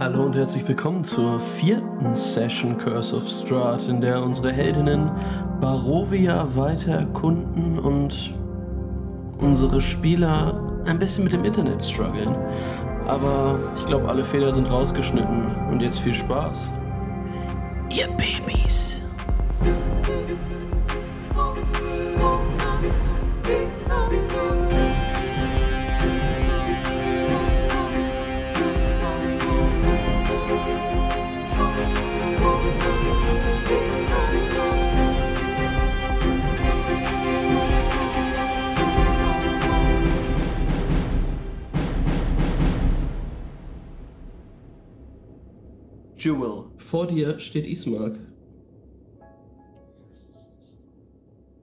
Hallo und herzlich willkommen zur vierten Session Curse of Strahd, in der unsere Heldinnen Barovia weiter erkunden und unsere Spieler ein bisschen mit dem Internet strugglen. Aber ich glaube, alle Fehler sind rausgeschnitten und jetzt viel Spaß. Ihr Babys. Jewel, vor dir steht Ismark.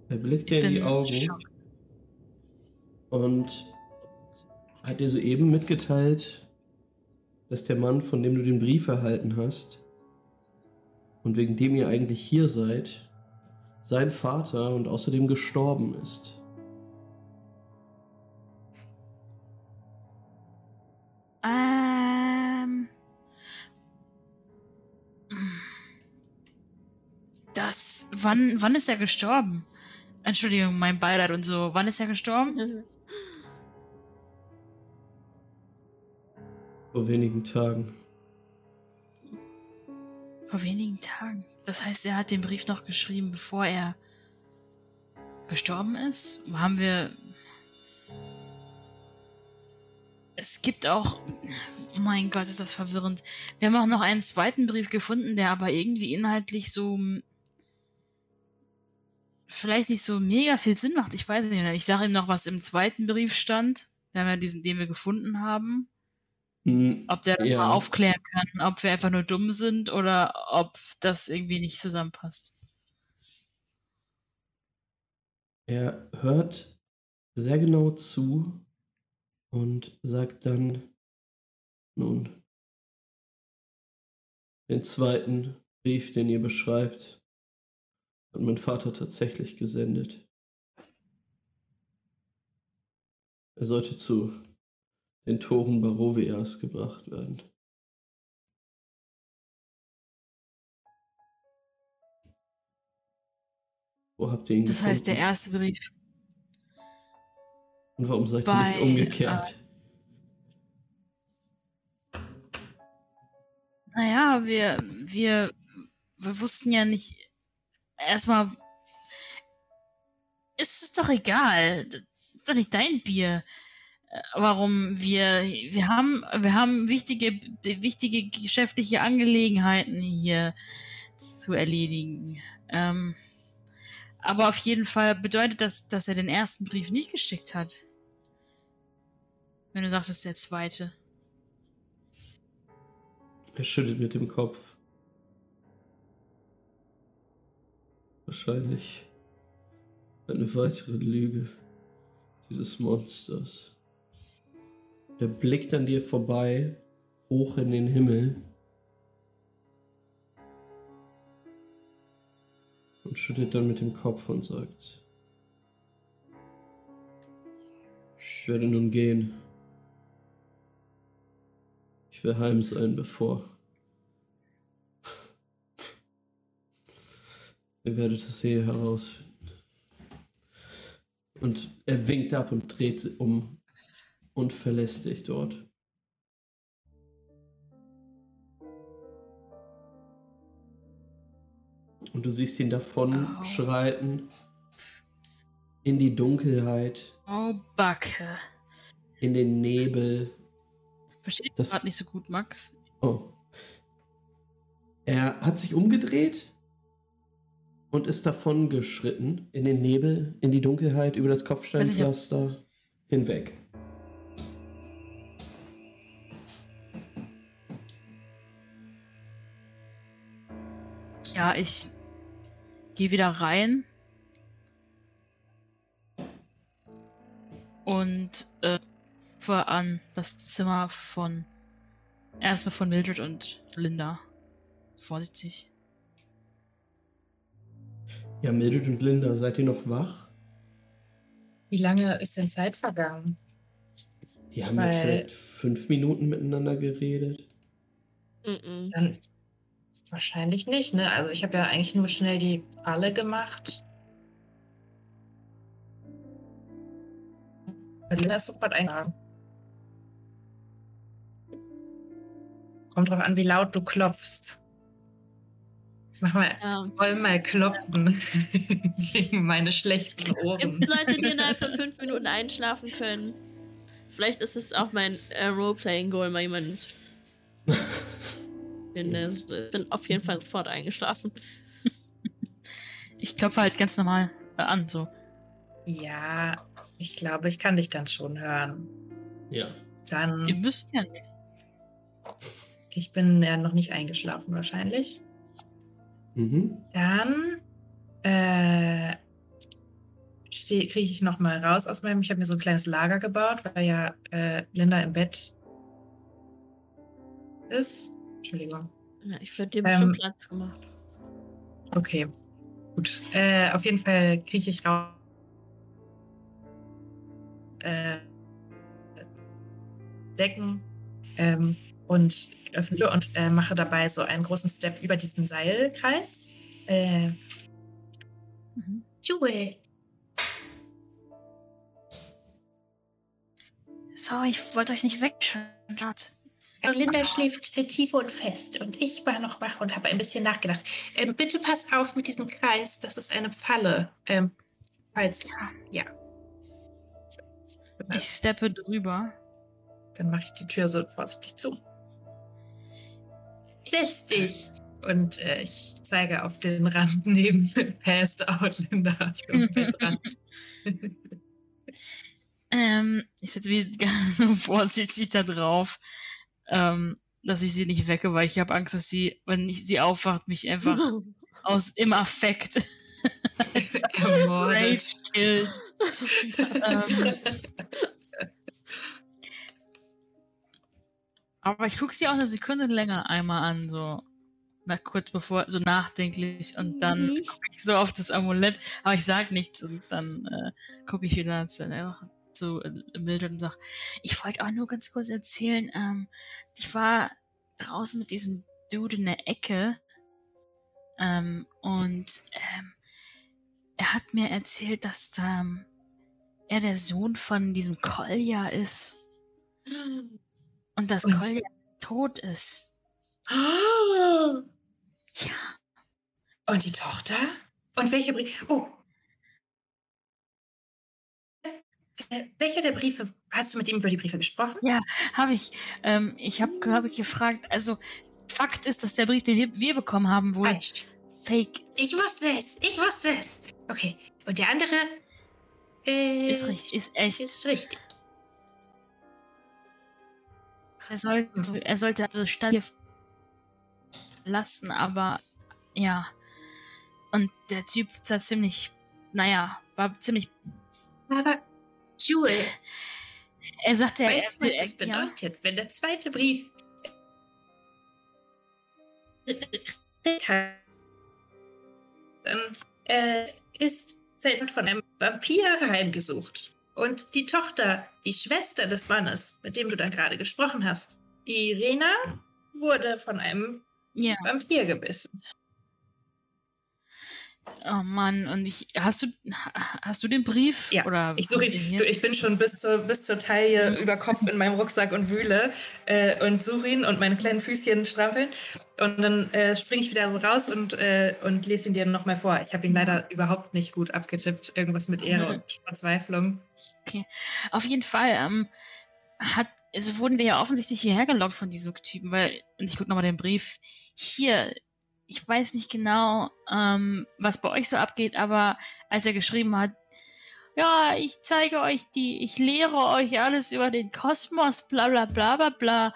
Er blickt dir in die Augen schockt. und hat dir soeben mitgeteilt, dass der Mann, von dem du den Brief erhalten hast und wegen dem ihr eigentlich hier seid, sein Vater und außerdem gestorben ist. Ähm. Das. Wann, wann ist er gestorben? Entschuldigung, mein Beileid und so. Wann ist er gestorben? Vor wenigen Tagen. Vor wenigen Tagen. Das heißt, er hat den Brief noch geschrieben, bevor er gestorben ist? Haben wir. Es gibt auch. Mein Gott, ist das verwirrend. Wir haben auch noch einen zweiten Brief gefunden, der aber irgendwie inhaltlich so. Vielleicht nicht so mega viel Sinn macht. Ich weiß nicht. Ich sage ihm noch, was im zweiten Brief stand. Wir haben ja diesen, den wir gefunden haben. Hm, Ob der das Ja. mal aufklären kann, ob wir einfach nur dumm sind oder ob das irgendwie nicht zusammenpasst. Er hört sehr genau zu und sagt dann, nun, den zweiten Brief, den ihr beschreibt, hat mein Vater tatsächlich gesendet. Er sollte zu den Toren Barovias gebracht werden. Wo habt ihr ihn Das heißt, der gefunden? erste Brief. Und warum seid ihr bei, nicht umgekehrt? Naja, wir, wir, wir wussten ja nicht. Erstmal. Ist es doch egal. Das ist doch nicht dein Bier. Äh, Warum wir. Wir haben, wir haben wichtige, wichtige geschäftliche Angelegenheiten hier zu erledigen. Ähm, aber auf jeden Fall bedeutet das, dass er den ersten Brief nicht geschickt hat. Wenn du sagst, es ist der zweite. Er schüttelt mit dem Kopf. Wahrscheinlich eine weitere Lüge dieses Monsters. Der blickt an dir vorbei, hoch in den Himmel. Und schüttelt dann mit dem Kopf und sagt, ich werde nun gehen. Ich will heim sein, bevor. Ihr werdet es hier herausfinden. Und er winkt ab und dreht sich um und verlässt dich dort. Und du siehst ihn davon Oh. schreiten in die Dunkelheit, Oh, Backe. in den Nebel, Verstehe Das- gerade nicht so gut, Max. Oh. Er hat sich umgedreht und ist davon geschritten in den Nebel, in die Dunkelheit, über das Kopfsteinpflaster hinweg. Ja, ich gehe wieder rein. Und äh, an das Zimmer von erstmal von Mildred und Linda. Vorsichtig. Ja, Mildred und Linda, seid ihr noch wach? Wie lange ist denn Zeit vergangen? Die haben jetzt Weil- vielleicht fünf Minuten miteinander geredet. Mm-mm. Dann wahrscheinlich nicht, ne? Also ich habe ja eigentlich nur schnell die Falle gemacht. Berliner ist sofort eingegangen. Kommt drauf an, wie laut du klopfst. Mach mal, Ja. voll mal klopfen gegen meine schlechten Gibt Ohren. es Leute, die innerhalb von fünf Minuten einschlafen können? Vielleicht ist es auch mein äh, Roleplaying-Goal, mal jemanden zu. Also, Ich bin auf jeden Fall sofort eingeschlafen. Ich klopfe halt ganz normal äh, an, so. Ja, ich glaube, ich kann dich dann schon hören. Ja. Ihr Dann, müsst ja nicht. ich bin ja noch nicht eingeschlafen wahrscheinlich. Mhm. Dann äh, kriege ich noch mal raus aus meinem. Ich habe mir so ein kleines Lager gebaut, weil ja äh, Linda im Bett ist. Entschuldigung. Ja, ich würde dir Ähm, bestimmt Platz gemacht. Okay, gut. Äh, auf jeden Fall kriege ich raus. Äh, Decken ähm, und öffne die Tür und äh, mache dabei so einen großen Step über diesen Seilkreis. Äh, Mhm. Jewel, So, ich wollte euch nicht wegschauen. Also Linda schläft äh, tief und fest und ich war noch wach und habe ein bisschen nachgedacht. Ähm, bitte passt auf mit diesem Kreis, das ist eine Falle. Ähm, falls, ja. Ich steppe drüber. dann mache ich die Tür so vorsichtig zu. Setz dich. Und äh, ich zeige auf den Rand neben Passed Out Linda. Ich komme mit dran. Ähm, ich setze mich ganz vorsichtig da drauf, ähm, dass ich sie nicht wecke, weil ich habe Angst, dass sie, wenn ich sie aufwacht, mich einfach aus im Affekt Ermordet. Rage killt. ähm, aber ich gucke sie auch eine Sekunde länger einmal an, so na, kurz bevor, so nachdenklich und dann Mhm. gucke ich so auf das Amulett, aber ich sag nichts und dann äh, gucke ich wieder zu, äh, zu äh, Mildred und sag, ich wollte auch nur ganz kurz erzählen, ähm, ich war draußen mit diesem Dude in der Ecke ähm, und ähm, er hat mir erzählt, dass ähm, er der Sohn von diesem Kolja ist und dass Und- Kolja tot ist. Oh, Ja, Und die Tochter? Und welcher Brief? Oh. Äh, welcher der Briefe? Hast du mit ihm über die Briefe gesprochen? habe ich. Ähm, ich habe, glaube ich, gefragt. Also, Fakt ist, dass der Brief, den wir, wir bekommen haben, wohl Falsch. fake Ich wusste es. Ich wusste es. Okay. Und der andere? Äh, ist. Richtig, ist echt. Ist richtig. Er sollte, er sollte also Stadt hier lassen, aber ja. Und der Typ war ziemlich, naja, war ziemlich. Aber, Jewel, Er sagte, er, weißt du, was er, das ja, bedeutet, wenn der zweite Brief dann äh, ist Zelt von einem Vampir heimgesucht. Und die Tochter, die Schwester des Mannes, mit dem du da gerade gesprochen hast, Irena, wurde von einem ja. Vampir gebissen. Oh Mann, und ich, hast du, hast du den Brief? Ja, Oder Ich suche ihn. Du, ich bin schon bis zur, bis zur Taille über Kopf in meinem Rucksack und wühle äh, und suche ihn und meine kleinen Füßchen strampeln. Und dann äh, springe ich wieder raus und, äh, und lese ihn dir nochmal vor. Ich habe ihn leider überhaupt nicht gut abgetippt. Irgendwas mit Ehre Mhm. und Verzweiflung. Auf jeden Fall ähm, hat, also wurden wir ja offensichtlich hierher gelockt von diesem Typen, weil, und ich gucke nochmal den Brief, hier, ich weiß nicht genau, ähm, was bei euch so abgeht, aber als er geschrieben hat, ja, ich zeige euch die, ich lehre euch alles über den Kosmos, bla bla bla bla bla.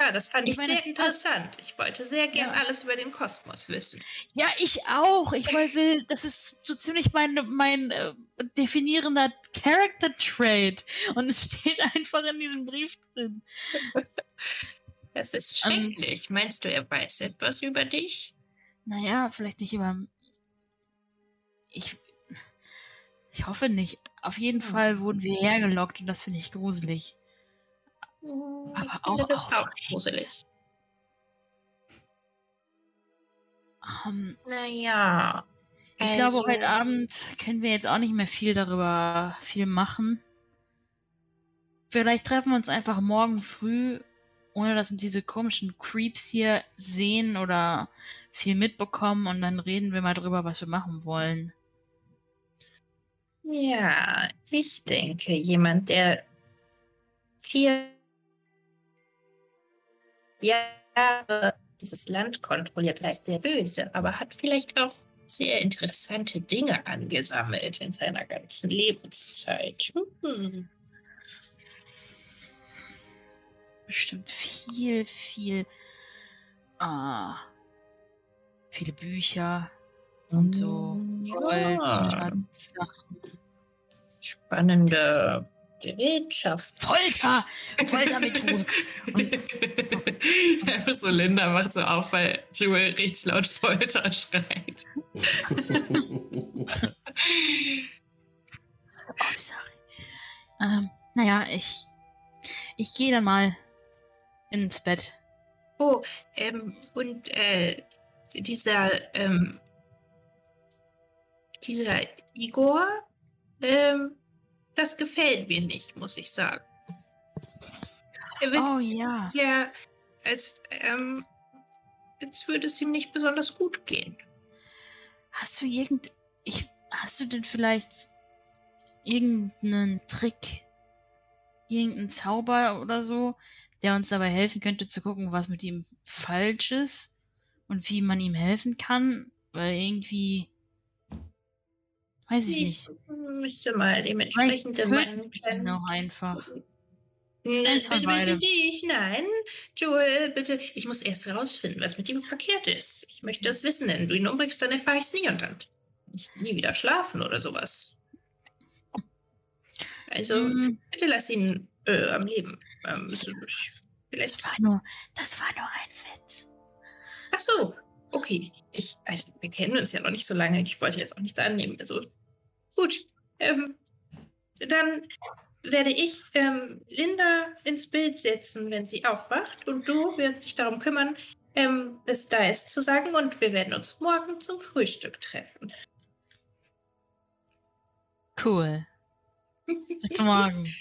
Ja, das fand Ich ich, meine, sehr interessant. Ich wollte sehr gern Ja. alles über den Kosmos wissen. Ja, ich auch. Ich will, das ist so ziemlich mein, mein äh, definierender Character Trait. Und es steht einfach in diesem Brief drin. Das ist Ähm, schrecklich. Meinst du, er weiß etwas über dich? Naja, vielleicht nicht über. Ich. Ich hoffe nicht. Auf jeden Fall wurden wir hergelockt und das finde ich gruselig. Hm, Aber ich auch das auch gruselig. Ähm, Naja. ich glaube, heute Abend können wir jetzt auch nicht mehr viel darüber viel machen. Vielleicht treffen wir uns einfach morgen früh, ohne dass uns diese komischen Creeps hier sehen oder viel mitbekommen und dann reden wir mal drüber, was wir machen wollen. Ja, ich denke, jemand, der vier Jahre dieses Land kontrolliert, heißt der Böse, aber hat vielleicht auch sehr interessante Dinge angesammelt in seiner ganzen Lebenszeit. Hm. Bestimmt viel, viel. Ah. Viele Bücher und so Gold, Ja, Schatzsachen. spannende Gerätschaft. Folter! Foltermethoden. Einfach so Linda macht so auf, weil Jewel richtig laut Folter schreit. Oh, sorry. Ähm, naja, ich. Ich gehe dann mal ins Bett. Oh, ähm, und äh, dieser, ähm, dieser Igor, ähm, das gefällt mir nicht, muss ich sagen. Er wird Oh ja. sehr, als, ähm, als würde es ihm nicht besonders gut gehen. Hast du irgend. Ich, hast du denn vielleicht irgendeinen Trick? Irgendeinen Zauber oder so, der uns dabei helfen könnte zu gucken, was mit ihm falsch ist und wie man ihm helfen kann? Weil irgendwie. Weiß ich nicht. müsste mal dementsprechend in töten kleinen Noch einfach. Nein, Eins von beidem. nicht. Nein, Joel, bitte. Ich muss erst rausfinden, was mit ihm verkehrt ist. Ich möchte es wissen, wenn du ihn umbringst, dann erfahre ich es nie und dann nicht nie wieder schlafen oder sowas. Also, Mm, bitte lass ihn äh, am Leben. Ähm, ich- Das war nur. Das war nur ein Witz. Ach so, okay. Ich, also, wir kennen uns ja noch nicht so lange. Ich wollte jetzt auch nichts annehmen. Also, gut. Ähm, dann werde ich ähm, Linda ins Bild setzen, wenn sie aufwacht. Und du wirst dich darum kümmern, ähm, es da ist zu sagen. Und wir werden uns morgen zum Frühstück treffen. Cool. Bis morgen.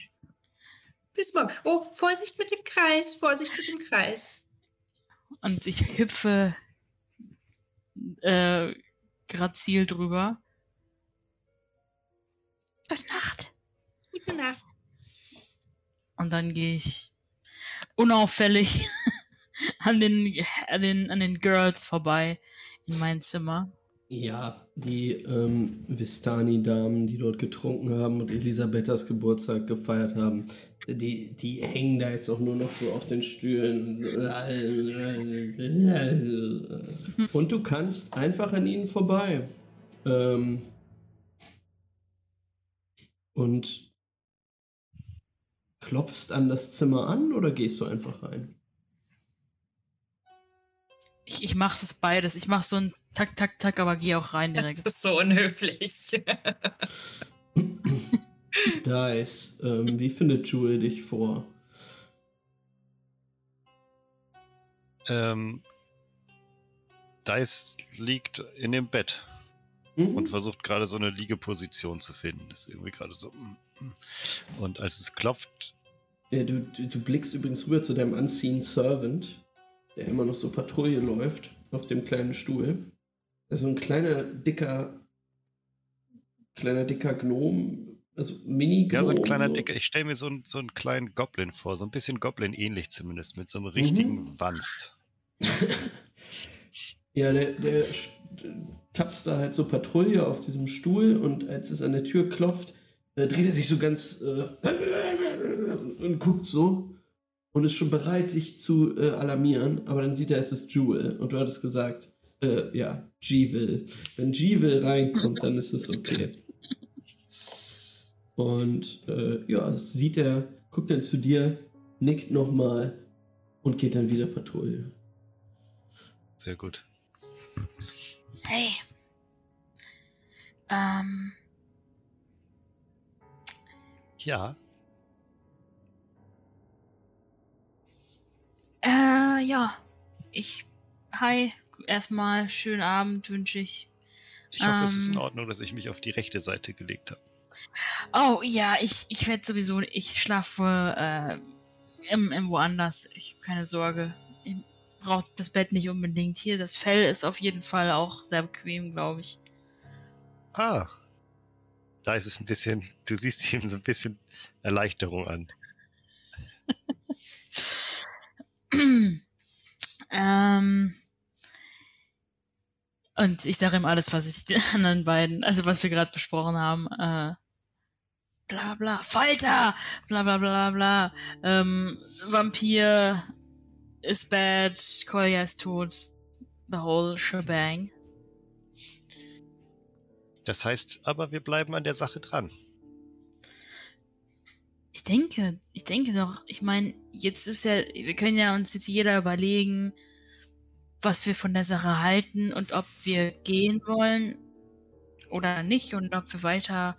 Bis morgen. Oh, Vorsicht mit dem Kreis, Vorsicht mit dem Kreis. Und ich hüpfe äh, grazil drüber. Gute Nacht. Gute Nacht. Und dann gehe ich unauffällig an den, an, den, an den Girls vorbei in mein Zimmer. Ja, die ähm, Vistani-Damen, die dort getrunken haben und Elisabethas Geburtstag gefeiert haben, die, die hängen da jetzt auch nur noch so auf den Stühlen. Und du kannst einfach an ihnen vorbei. Ähm, und klopfst an das Zimmer an oder gehst du einfach rein? Ich, ich mache es beides. Ich mache so ein Tak, Tak, Tak, aber gehe auch rein Das direkt. ist so unhöflich. Dice, ähm, wie findet Jewel dich vor? Ähm, Dice liegt in dem Bett Mhm. und versucht gerade so eine Liegeposition zu finden. Das ist irgendwie gerade so. mm, mm. Und als es klopft, Ja, du, du, du blickst übrigens rüber zu deinem Unseen Servant, der immer noch so Patrouille läuft auf dem kleinen Stuhl. Also ein kleiner, dicker, kleiner, dicker Gnom, also mini ja, so ein kleiner Dicker, ich stelle mir so, einen- so einen kleinen Goblin vor, so ein bisschen Goblin-ähnlich zumindest, mit so einem richtigen Wanst. Ja, der, der tapst da halt so Patrouille auf diesem Stuhl und als es an der Tür klopft, äh, dreht er sich so ganz äh, und guckt so und ist schon bereit, dich zu äh, alarmieren, aber dann sieht er, es ist Jewel und du hattest gesagt, äh, ja, G-Will. Wenn G-Will reinkommt, dann ist es okay. Und äh, ja, sieht er, guckt dann zu dir, nickt nochmal und geht dann wieder Patrouille. Sehr gut. Hey. Ähm, Ja, äh, ja. Ich. Hi. erstmal schönen Abend wünsche ich. Ich hoffe, es ist in Ähm. Ordnung, dass ich mich auf die rechte Seite gelegt habe. Oh ja, ich, ich werde sowieso, ich schlafe äh, im, im woanders. Ich keine Sorge. Ich brauche das Bett nicht unbedingt hier. Das Fell ist auf jeden Fall auch sehr bequem, glaube ich. Ah. Da ist es ein bisschen, du siehst ihm so ein bisschen Erleichterung an. ähm, und ich sage ihm alles, was ich den anderen beiden, also was wir gerade besprochen haben. Äh, bla bla, Folter, bla bla bla bla. Ähm, Vampir ist bad, Kolja ist tot. The whole shebang. Das heißt aber, wir bleiben an der Sache dran. Ich denke, ich denke doch, ich meine, jetzt ist ja, wir können ja uns jetzt jeder überlegen, was wir von der Sache halten und ob wir gehen wollen oder nicht und ob wir weiter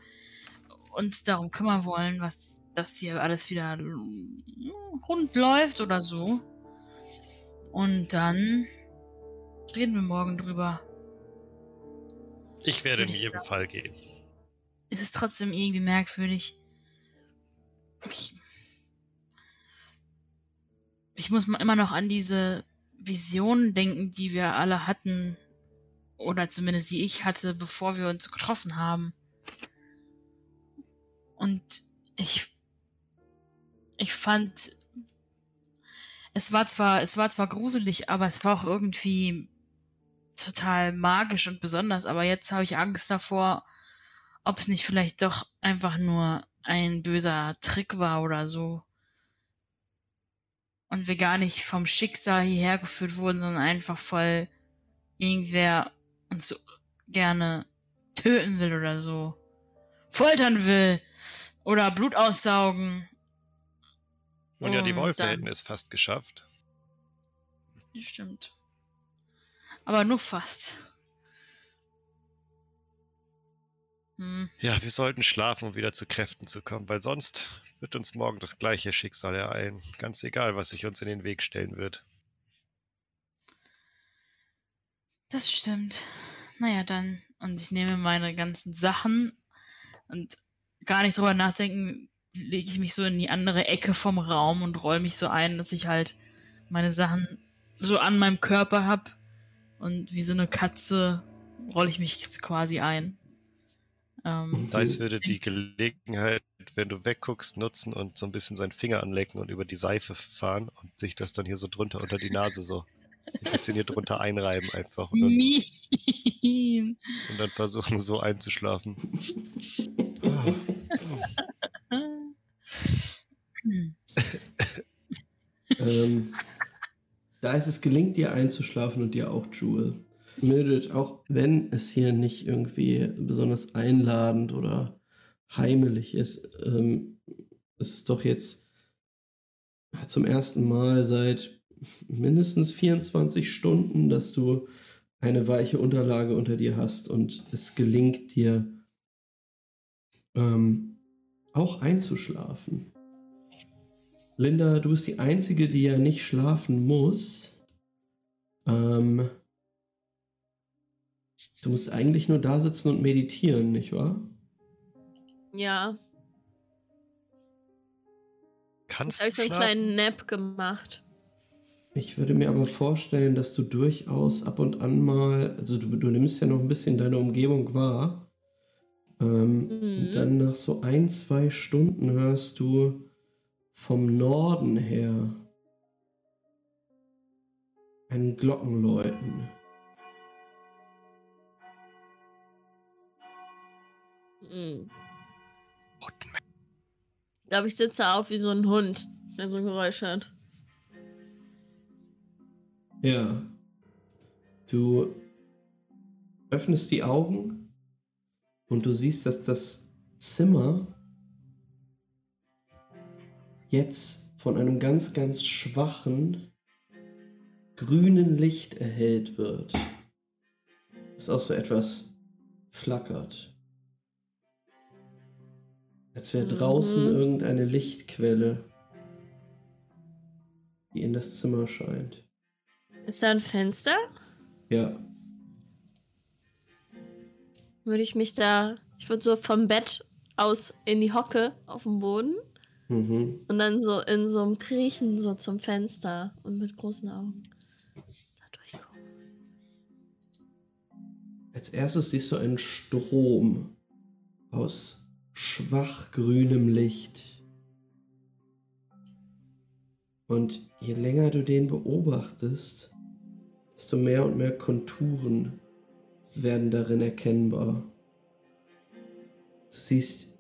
uns darum kümmern wollen, was dass hier alles wieder mm, rund läuft oder so. Und dann reden wir morgen drüber. Ich werde in jedem sagen. Fall gehen. Es ist trotzdem irgendwie merkwürdig. Ich, ich muss immer noch an diese Visionen denken, die wir alle hatten. Oder zumindest die ich hatte, bevor wir uns getroffen haben. Und ich, ich fand, es war zwar, es war zwar gruselig, aber es war auch irgendwie total magisch und besonders. Aber jetzt habe ich Angst davor, ob es nicht vielleicht doch einfach nur ein böser Trick war oder so. Und wir gar nicht vom Schicksal hierher geführt wurden, sondern einfach voll irgendwer uns gerne töten will oder so. Foltern will. Oder Blut aussaugen. Und ja, die Wolfe dann- hätten es fast geschafft. Stimmt. Aber nur fast. Hm. Ja, wir sollten schlafen, um wieder zu Kräften zu kommen, weil sonst wird uns morgen das gleiche Schicksal ereilen. Ganz egal, was sich uns in den Weg stellen wird. Das stimmt. Naja, dann. Und ich nehme meine ganzen Sachen und gar nicht drüber nachdenken, lege ich mich so in die andere Ecke vom Raum und roll mich so ein, dass ich halt meine Sachen so an meinem Körper hab und wie so eine Katze rolle ich mich quasi ein. Ähm, Dice würde die Gelegenheit, wenn du wegguckst, nutzen und so ein bisschen seinen Finger anlecken und über die Seife fahren und sich das dann hier so drunter unter die Nase so ein bisschen hier drunter einreiben einfach und dann, und dann versuchen so einzuschlafen. Ähm, da ist es gelingt dir einzuschlafen und dir auch, Jewel. Mildred, auch wenn es hier nicht irgendwie besonders einladend oder heimelig ist, ähm, ist es doch jetzt zum ersten Mal seit mindestens 24 Stunden, dass du eine weiche Unterlage unter dir hast und es gelingt dir ähm, auch einzuschlafen. Linda, du bist die Einzige, die ja nicht schlafen muss. Ähm, du musst eigentlich nur da sitzen und meditieren, nicht wahr? Ja, Kannst habe du ich so einen kleinen Nap gemacht. Ich würde mir aber vorstellen, dass du durchaus ab und an mal, also du, du nimmst ja noch ein bisschen deine Umgebung wahr. Ähm, Mhm. Und dann nach so ein, zwei Stunden hörst du vom Norden her ein Glockenläuten. Mhm. Ich glaube, ich sitze auf wie so ein Hund, der so ein Geräusch hat. Ja. Du öffnest die Augen und du siehst, dass das Zimmer jetzt von einem ganz, ganz schwachen grünen Licht erhellt wird. Das auch so etwas flackert. Als wäre Mhm. draußen irgendeine Lichtquelle, die in das Zimmer scheint. Ist da ein Fenster? Ja. Würde ich mich da, ich würde so vom Bett aus in die Hocke auf dem Boden Mhm. und dann so in so einem Kriechen so zum Fenster und mit großen Augen da durchgucken. Als erstes siehst du einen Strom aus schwach grünem Licht. Und je länger du den beobachtest, desto mehr und mehr Konturen werden darin erkennbar. Du siehst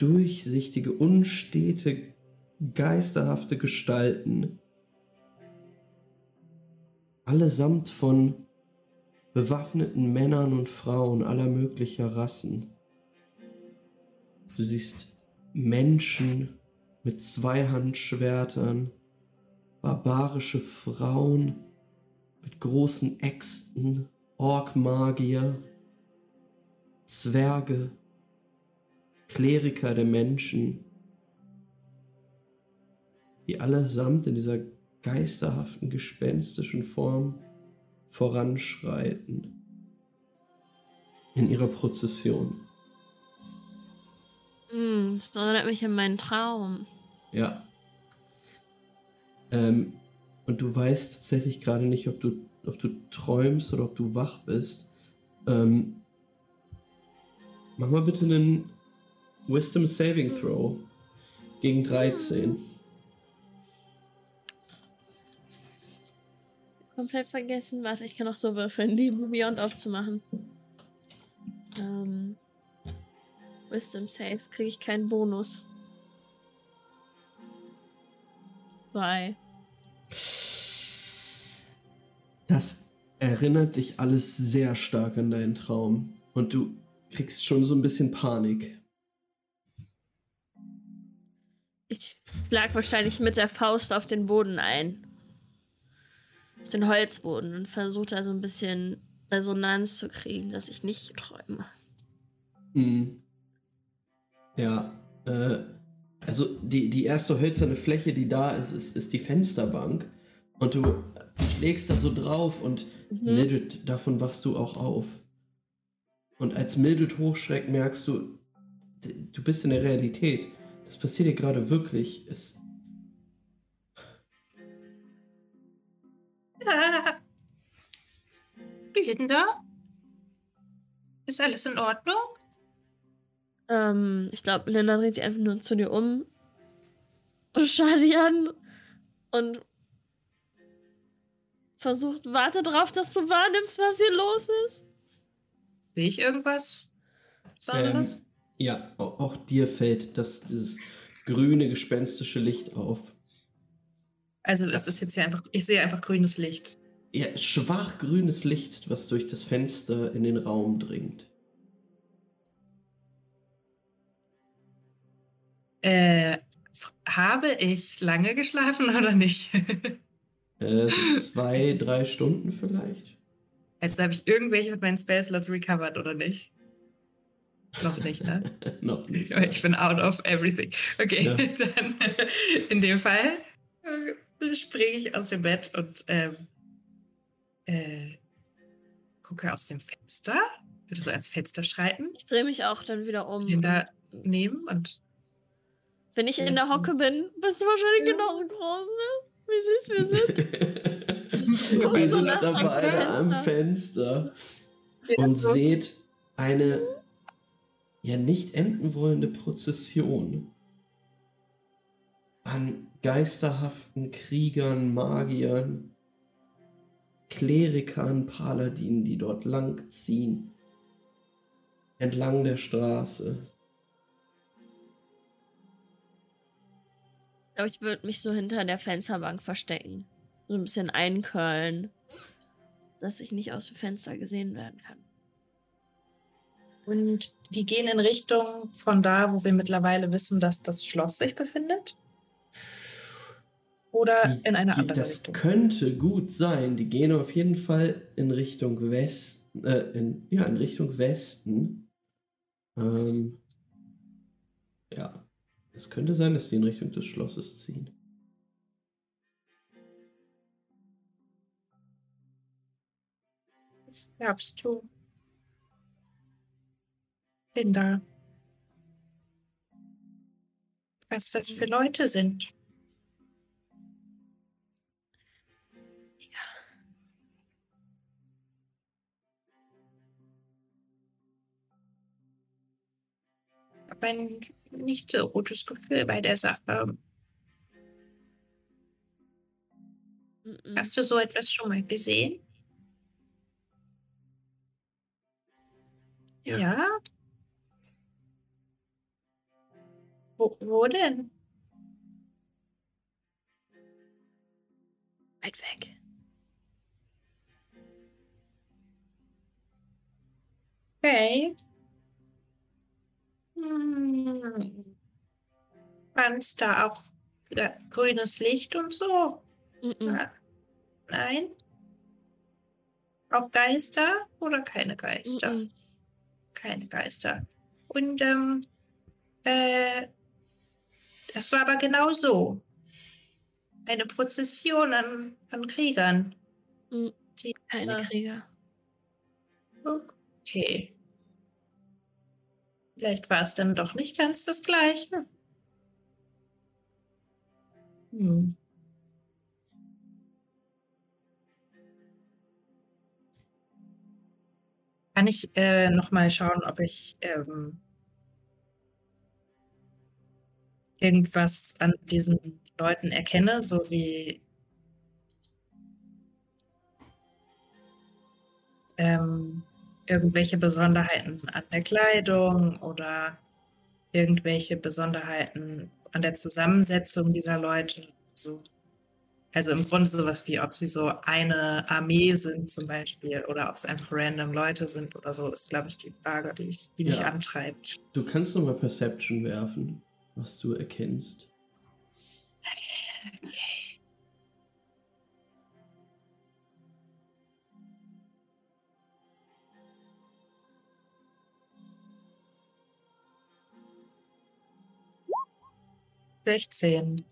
durchsichtige, unstete, geisterhafte Gestalten. Allesamt von bewaffneten Männern und Frauen aller möglicher Rassen. Du siehst Menschen mit Zweihandschwertern, barbarische Frauen mit großen Äxten, Orkmagier, Zwerge, Kleriker der Menschen, die allesamt in dieser geisterhaften, gespenstischen Form voranschreiten in ihrer Prozession. Mm, das erinnert mich an meinen Traum. Ja. Ähm, und du weißt tatsächlich gerade nicht, ob du, ob du träumst oder ob du wach bist. Ähm, mach mal bitte einen Wisdom Saving Throw gegen 13. Komplett vergessen. Warte, ich kann auch so würfeln, die Beyond aufzumachen. Ähm, Wisdom Save. Kriege ich keinen Bonus. Zwei. Das erinnert dich alles sehr stark an deinen Traum. Und du kriegst schon so ein bisschen Panik. Ich schlag wahrscheinlich mit der Faust auf den Boden ein. Auf den Holzboden und versuche da so ein bisschen Resonanz zu kriegen, dass ich nicht träume. Mhm. Ja, äh, also die, die erste hölzerne Fläche, die da ist, ist, ist die Fensterbank. Und du schlägst da so drauf und Mhm. Mildred, davon wachst du auch auf. Und als Mildred hochschreckt, merkst du, du bist in der Realität. Das passiert dir gerade wirklich. Es. Wie geht denn da? Ist alles in Ordnung? Ähm, ich glaube, Linda dreht sich einfach nur zu dir um und schaut dich an und versucht, warte drauf, dass du wahrnimmst, was hier los ist. Sehe ich irgendwas? Besonderes? Ähm, ja, au- auch dir fällt das, dieses grüne, gespenstische Licht auf. also es ist jetzt hier einfach, ich sehe einfach grünes Licht. Ja, schwach grünes Licht, was durch das Fenster in den Raum dringt. Äh, habe ich lange geschlafen oder nicht? Äh, so zwei, drei Stunden vielleicht. also habe ich irgendwelche mit meinen Spellslots recovered oder nicht? Noch nicht, ne? Noch nicht. Ich bin out of everything. Okay, Ja. dann in dem Fall äh, springe ich aus dem Bett und ähm, äh, gucke aus dem Fenster. Würde so ans Fenster schreiten, Ich drehe mich auch dann wieder um. den da nehmen und Wenn ich in der Hocke bin, bist du wahrscheinlich Ja. genauso groß, ne? Wie süß wir sind. Da durchs beide am Fenster. Fenster und seht eine ja nicht enden wollende Prozession an geisterhaften Kriegern, Magiern, Klerikern, Paladinen, die dort langziehen, entlang der Straße. Ich glaube, ich würde mich so hinter der Fensterbank verstecken. So ein bisschen einkörlen, dass ich nicht aus dem Fenster gesehen werden kann. Und die gehen in Richtung von da, wo wir mittlerweile wissen, dass das Schloss sich befindet? Oder Die- in eine die, andere das Richtung? könnte gut sein. Die gehen auf jeden Fall in Richtung Westen. Äh, in, ja, in Richtung Westen. Ähm, ja. Es könnte sein, dass die in Richtung des Schlosses ziehen. Was glaubst du? Linda. Was das für Leute sind. Ich habe ein nicht so gutes Gefühl bei der Sache. Hast du so etwas schon mal gesehen? Ja. Ja? Wo, wo denn? Weit weg. Okay. Hm. Fandst da auch grünes Licht und so? Ja. Nein? Auch Geister oder keine Geister? Mhm. Keine Geister. Und ähm, äh, das war aber genau so. Eine Prozession an, an Kriegern. Mhm. Die, Keine äh, Krieger. Okay. Vielleicht war es dann doch nicht ganz das Gleiche. Hm. Kann ich äh, noch mal schauen, ob ich ähm, irgendwas an diesen Leuten erkenne, so wie ähm, irgendwelche Besonderheiten an der Kleidung oder irgendwelche Besonderheiten an der Zusammensetzung dieser Leute. So. Also im Grunde sowas wie, ob sie so eine Armee sind zum Beispiel oder ob es einfach random Leute sind oder so, ist, glaube ich, die Frage, die, ich, die mich Ja. antreibt. Du kannst nochmal Perception werfen, was du erkennst. Sechzehn.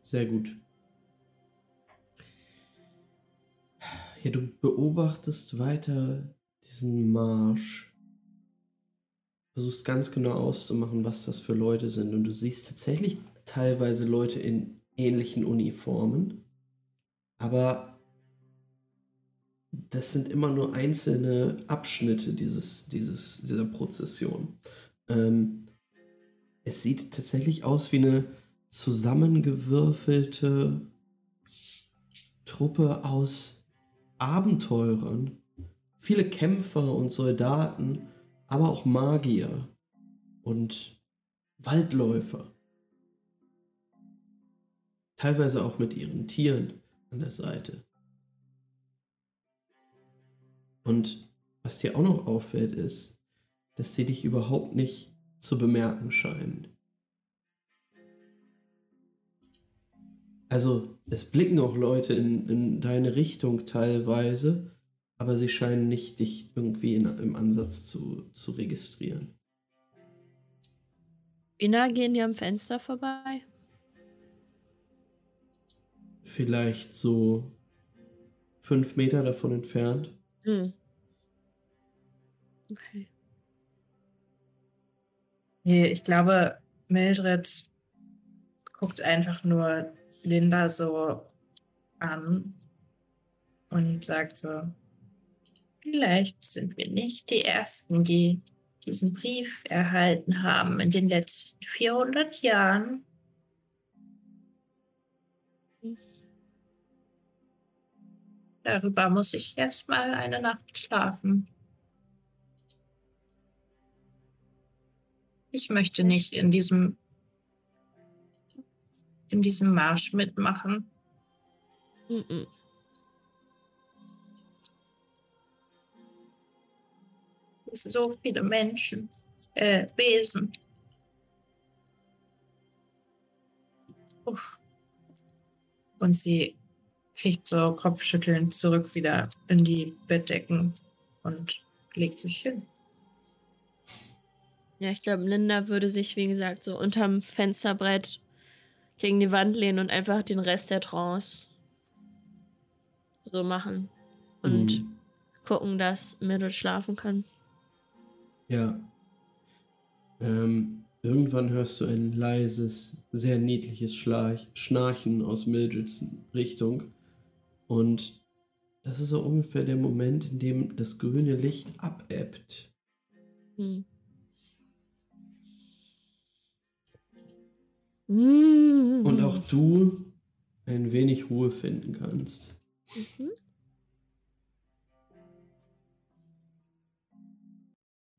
Sehr gut. Ja, du beobachtest weiter diesen Marsch. Versuchst ganz genau auszumachen, was das für Leute sind. Und du siehst tatsächlich teilweise Leute in ähnlichen Uniformen. Aber das sind immer nur einzelne Abschnitte dieses, dieses, dieser Prozession. Ähm, es sieht tatsächlich aus wie eine zusammengewürfelte Truppe aus Abenteurern. Viele Kämpfer und Soldaten, aber auch Magier und Waldläufer. Teilweise auch mit ihren Tieren an der Seite. Und was dir auch noch auffällt, ist, dass sie dich überhaupt nicht zu bemerken scheinen. Also, es blicken auch Leute in, in deine Richtung teilweise, aber sie scheinen nicht dich irgendwie in, im Ansatz zu, zu registrieren. Wie nah gehen die am Fenster vorbei? Vielleicht so fünf Meter davon entfernt. Hm. Okay. Nee, ich glaube, Mildred guckt einfach nur Linda so an und sagt so, vielleicht sind wir nicht die Ersten, die diesen Brief erhalten haben in den letzten 400 Jahren. Darüber muss ich erst mal eine Nacht schlafen. Ich möchte nicht in diesem in diesem Marsch mitmachen. Mhm. Es so viele Menschen, äh, Wesen. Uff. Und sie kriegt so kopfschüttelnd zurück wieder in die Bettdecken und legt sich hin. Ja, ich glaube, Linda würde sich, wie gesagt, so unterm Fensterbrett gegen die Wand lehnen und einfach den Rest der Trance so machen. und Mhm. gucken, dass Mildred schlafen kann. Ja. Ähm, irgendwann hörst du ein leises, sehr niedliches Schlarch, Schnarchen aus Mildreds Richtung. Und das ist so ungefähr der Moment, in dem das grüne Licht abebbt. Hm. Und auch du ein wenig Ruhe finden kannst. Mhm.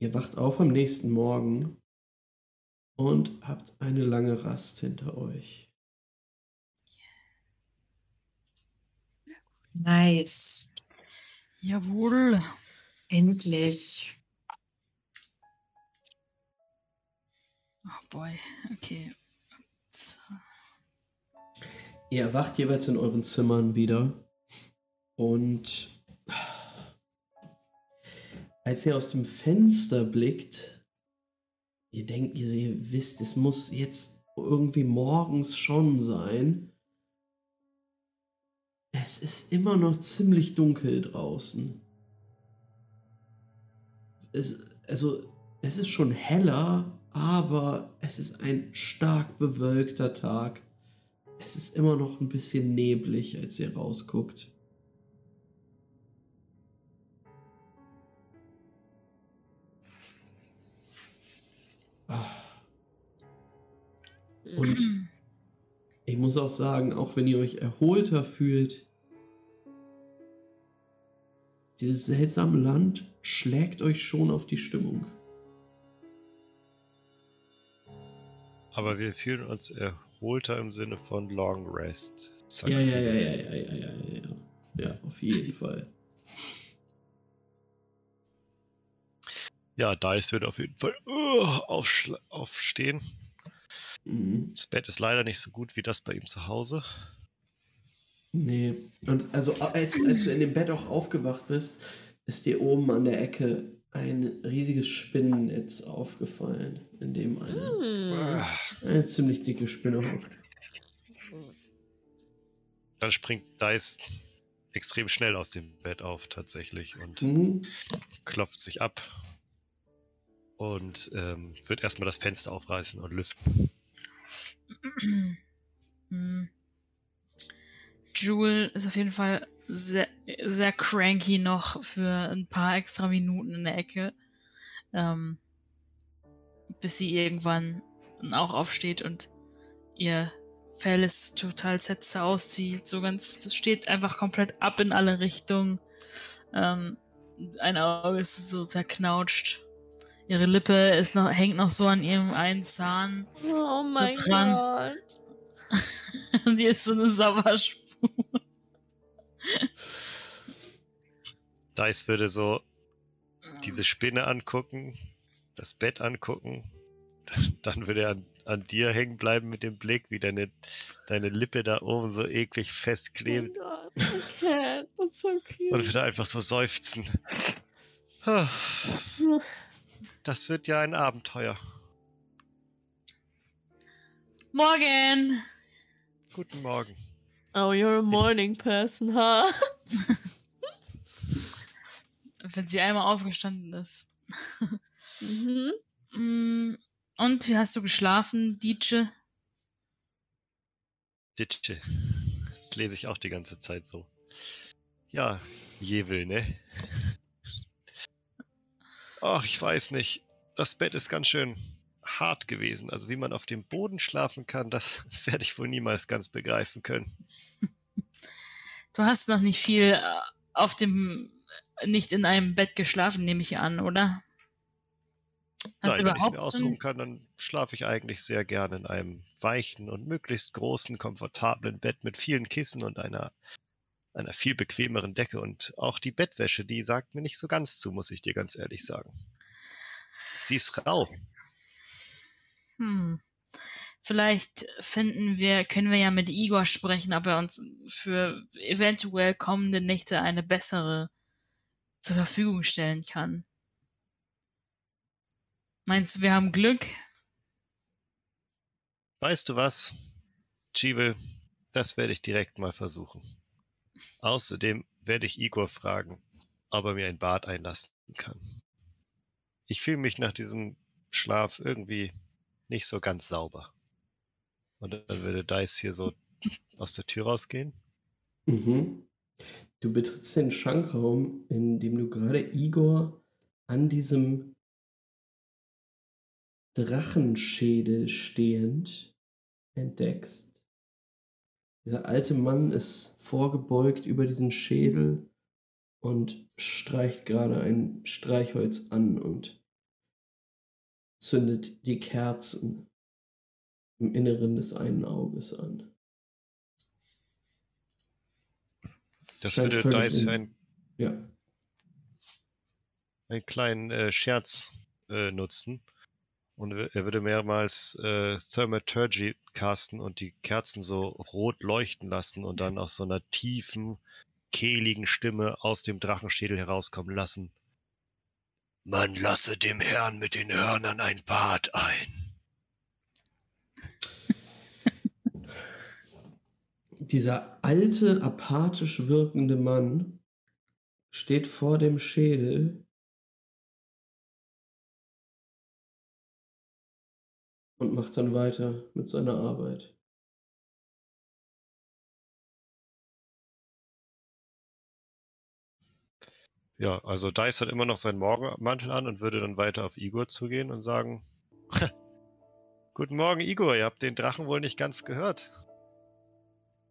Ihr wacht auf am nächsten Morgen und habt eine lange Rast hinter euch. Nice. Jawohl. Endlich. Oh boy. Okay. Ihr erwacht jeweils in euren Zimmern wieder und als ihr aus dem Fenster blickt, ihr denkt, ihr, ihr wisst, es muss jetzt irgendwie morgens schon sein. Es ist immer noch ziemlich dunkel draußen. Es, also, es ist schon heller, aber es ist ein stark bewölkter Tag. Es ist immer noch ein bisschen neblig, als ihr rausguckt. Und ich muss auch sagen, auch wenn ihr euch erholter fühlt, dieses seltsame Land schlägt euch schon auf die Stimmung. Aber wir fühlen uns erholter im Sinne von Long Rest. Ja, ja, ja, ja, ja, ja, ja, ja. Ja, auf jeden Fall. Ja, Dice wird auf jeden Fall uh, aufstehen Mhm. Das Bett ist leider nicht so gut wie das bei ihm zu Hause. Nee. Und also als, als du in dem Bett auch aufgewacht bist, ist dir oben an der Ecke ein riesiges Spinnennetz aufgefallen, in dem eine, Hm. Eine ziemlich dicke Spinne hockt. Dann springt Dice extrem schnell aus dem Bett auf tatsächlich und Mhm. klopft sich ab und ähm, wird erstmal das Fenster aufreißen und lüften. Hm. Jewel ist auf jeden Fall sehr, sehr cranky noch für ein paar extra Minuten in der Ecke. Ähm, bis sie irgendwann auch aufsteht und ihr Fell ist total setze auszieht. So ganz, das steht einfach komplett ab in alle Richtungen. Ähm, ein Auge ist so zerknautscht. Ihre Lippe ist noch, hängt noch so an ihrem einen Zahn. Oh mein dran. Gott. Und hier ist so eine Sauerspur. Dice würde so diese Spinne angucken, das Bett angucken, dann, würde er an, an dir hängen bleiben mit dem Blick, wie deine, deine Lippe da oben so eklig Oh festklebt Gott, okay, that's so und cute. würde einfach so seufzen. Das wird ja ein Abenteuer. Morgen! Guten Morgen. Oh, you're a morning person, huh? Wenn sie einmal aufgestanden ist. mhm. Mm, Und wie hast du geschlafen, Dietsche? Ditsche. Das lese ich auch die ganze Zeit so. Ja, Jewel, ne? Ach, ich weiß nicht. Das Bett ist ganz schön hart gewesen. Also wie man auf dem Boden schlafen kann, das werde ich wohl niemals ganz begreifen können. Du hast noch nicht viel äh, auf dem, nicht in einem Bett geschlafen, nehme ich an, oder? Hast Nein, wenn ich mir aussuchen kann, dann schlafe ich eigentlich sehr gerne in einem weichen und möglichst großen, komfortablen Bett mit vielen Kissen und einer, einer viel bequemeren Decke. Und auch die Bettwäsche, die sagt mir nicht so ganz zu, muss ich dir ganz ehrlich sagen. Sie ist rau. Hm. Vielleicht finden wir, können wir ja mit Igor sprechen, ob er uns für eventuell kommende Nächte eine bessere zur Verfügung stellen kann. Meinst du, wir haben Glück? Weißt du was, Chivel, das werde ich direkt mal versuchen. Außerdem werde ich Igor fragen, ob er mir ein Bad einlassen kann. Ich fühle mich nach diesem Schlaf irgendwie nicht so ganz sauber. Und dann würde Dice hier so aus der Tür rausgehen. Mhm. Du betrittst den Schankraum, in dem du gerade Igor an diesem Drachenschädel stehend entdeckst. Dieser alte Mann ist vorgebeugt über diesen Schädel und streicht gerade ein Streichholz an und zündet die Kerzen im Inneren des einen Auges an. Das würde Dice ein, Ja. einen kleinen äh, Scherz äh, nutzen. Und er würde mehrmals äh, Thaumaturgy casten und die Kerzen so rot leuchten lassen und dann aus so einer tiefen, kehligen Stimme aus dem Drachenschädel herauskommen lassen. Man lasse dem Herrn mit den Hörnern ein Bad ein. Dieser alte, apathisch wirkende Mann steht vor dem Schädel und macht dann weiter mit seiner Arbeit. Ja, also Dice hat immer noch seinen Morgenmantel an und würde dann weiter auf Igor zugehen und sagen: Guten Morgen, Igor, ihr habt den Drachen wohl nicht ganz gehört.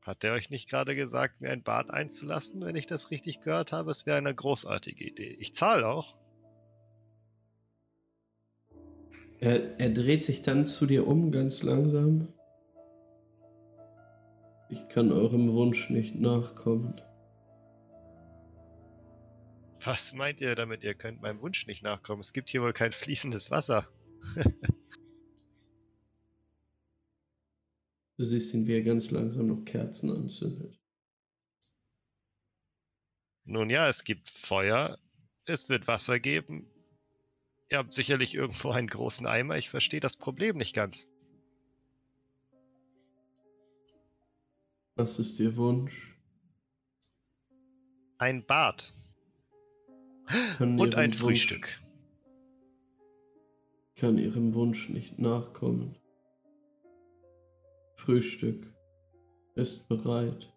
Hat der euch nicht gerade gesagt, mir ein Bad einzulassen, wenn ich das richtig gehört habe? Es wäre eine großartige Idee. Ich zahle auch. Er, er dreht sich dann zu dir um, ganz langsam. Ich kann eurem Wunsch nicht nachkommen. Was meint ihr damit? Ihr könnt meinem Wunsch nicht nachkommen. Es gibt hier wohl kein fließendes Wasser. Du siehst ihn, wie er ganz langsam noch Kerzen anzündet. Nun ja, es gibt Feuer. Es wird Wasser geben. Ihr habt sicherlich irgendwo einen großen Eimer. Ich verstehe das Problem nicht ganz. Was ist Ihr Wunsch? Ein Bad. Kann Und ein Wunsch- Frühstück. Kann Ihrem Wunsch nicht nachkommen. Frühstück ist bereit.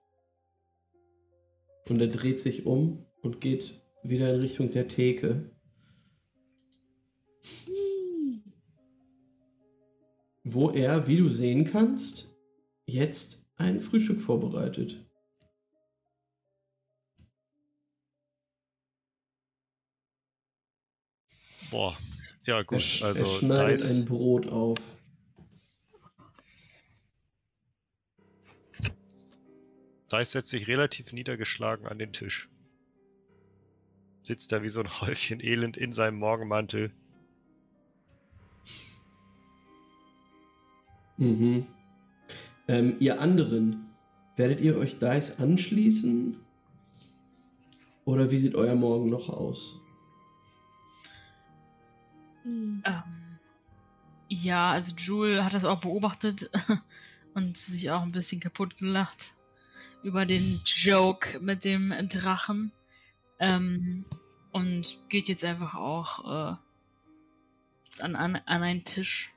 Und er dreht sich um und geht wieder in Richtung der Theke. Wo er, wie du sehen kannst, jetzt ein Frühstück vorbereitet. Boah. Ja, Er, gut. sch- Also, er schneidet Dice, ein Brot auf. Dice setzt sich relativ niedergeschlagen an den Tisch. Sitzt da wie so ein Häufchen Elend in seinem Morgenmantel. Mhm. Ähm, ihr anderen, werdet ihr euch Dice anschließen? Oder wie sieht euer Morgen noch aus? Hm. Ähm, ja, also Jule hat das auch beobachtet und sich auch ein bisschen kaputt gelacht über den Joke mit dem Drachen. Ähm, und geht jetzt einfach auch äh, an, an, an einen Tisch.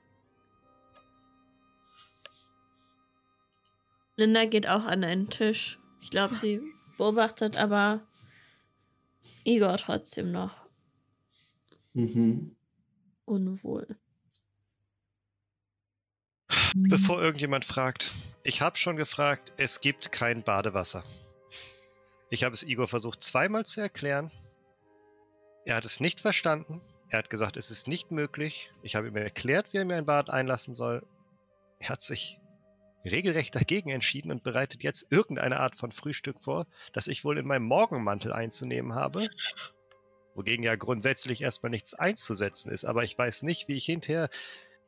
Linda geht auch an einen Tisch. Ich glaube, sie beobachtet aber Igor trotzdem noch Mhm. unwohl. Bevor irgendjemand fragt, ich habe schon gefragt, es gibt kein Badewasser. Ich habe es Igor versucht zweimal zu erklären. Er hat es nicht verstanden. Er hat gesagt, es ist nicht möglich. Ich habe ihm erklärt, wie er mir ein Bad einlassen soll. Er hat sich regelrecht dagegen entschieden und bereitet jetzt irgendeine Art von Frühstück vor, das ich wohl in meinem Morgenmantel einzunehmen habe. Wogegen ja grundsätzlich erstmal nichts einzusetzen ist, aber ich weiß nicht, wie ich hinterher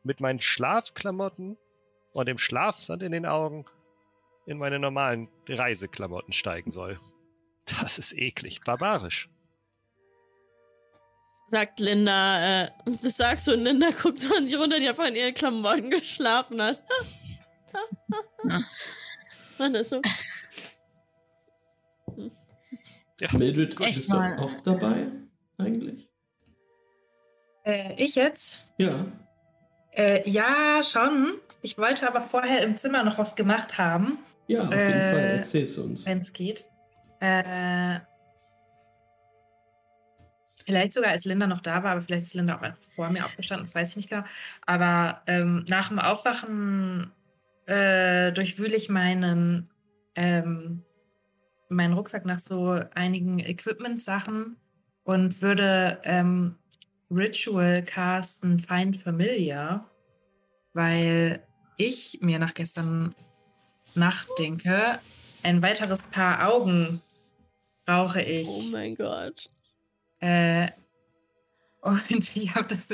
mit meinen Schlafklamotten und dem Schlafsand in den Augen in meine normalen Reiseklamotten steigen soll. Das ist eklig, barbarisch. Sagt Linda, äh, das sagst du und Linda guckt an die runter, die einfach in ihren Klamotten geschlafen hat. Man ist so. Ja. Mildred, Echt bist du auch dabei eigentlich? Äh, ich jetzt? Ja. Äh, ja, schon. Ich wollte aber vorher im Zimmer noch was gemacht haben, Ja, auf jeden Äh, Fall. Erzähl's uns. wenn es geht. Äh, vielleicht sogar als Linda noch da war, aber vielleicht ist Linda auch einfach vor mir aufgestanden, das weiß ich nicht genau. Aber ähm, nach dem Aufwachen äh, durchwühle ich meinen, ähm, meinen Rucksack nach so einigen Equipment-Sachen und würde ähm, Ritual casten Find Familiar, weil ich mir nach gestern Nacht denke, ein weiteres Paar Augen brauche ich. Oh mein Gott. Äh, und ich habe das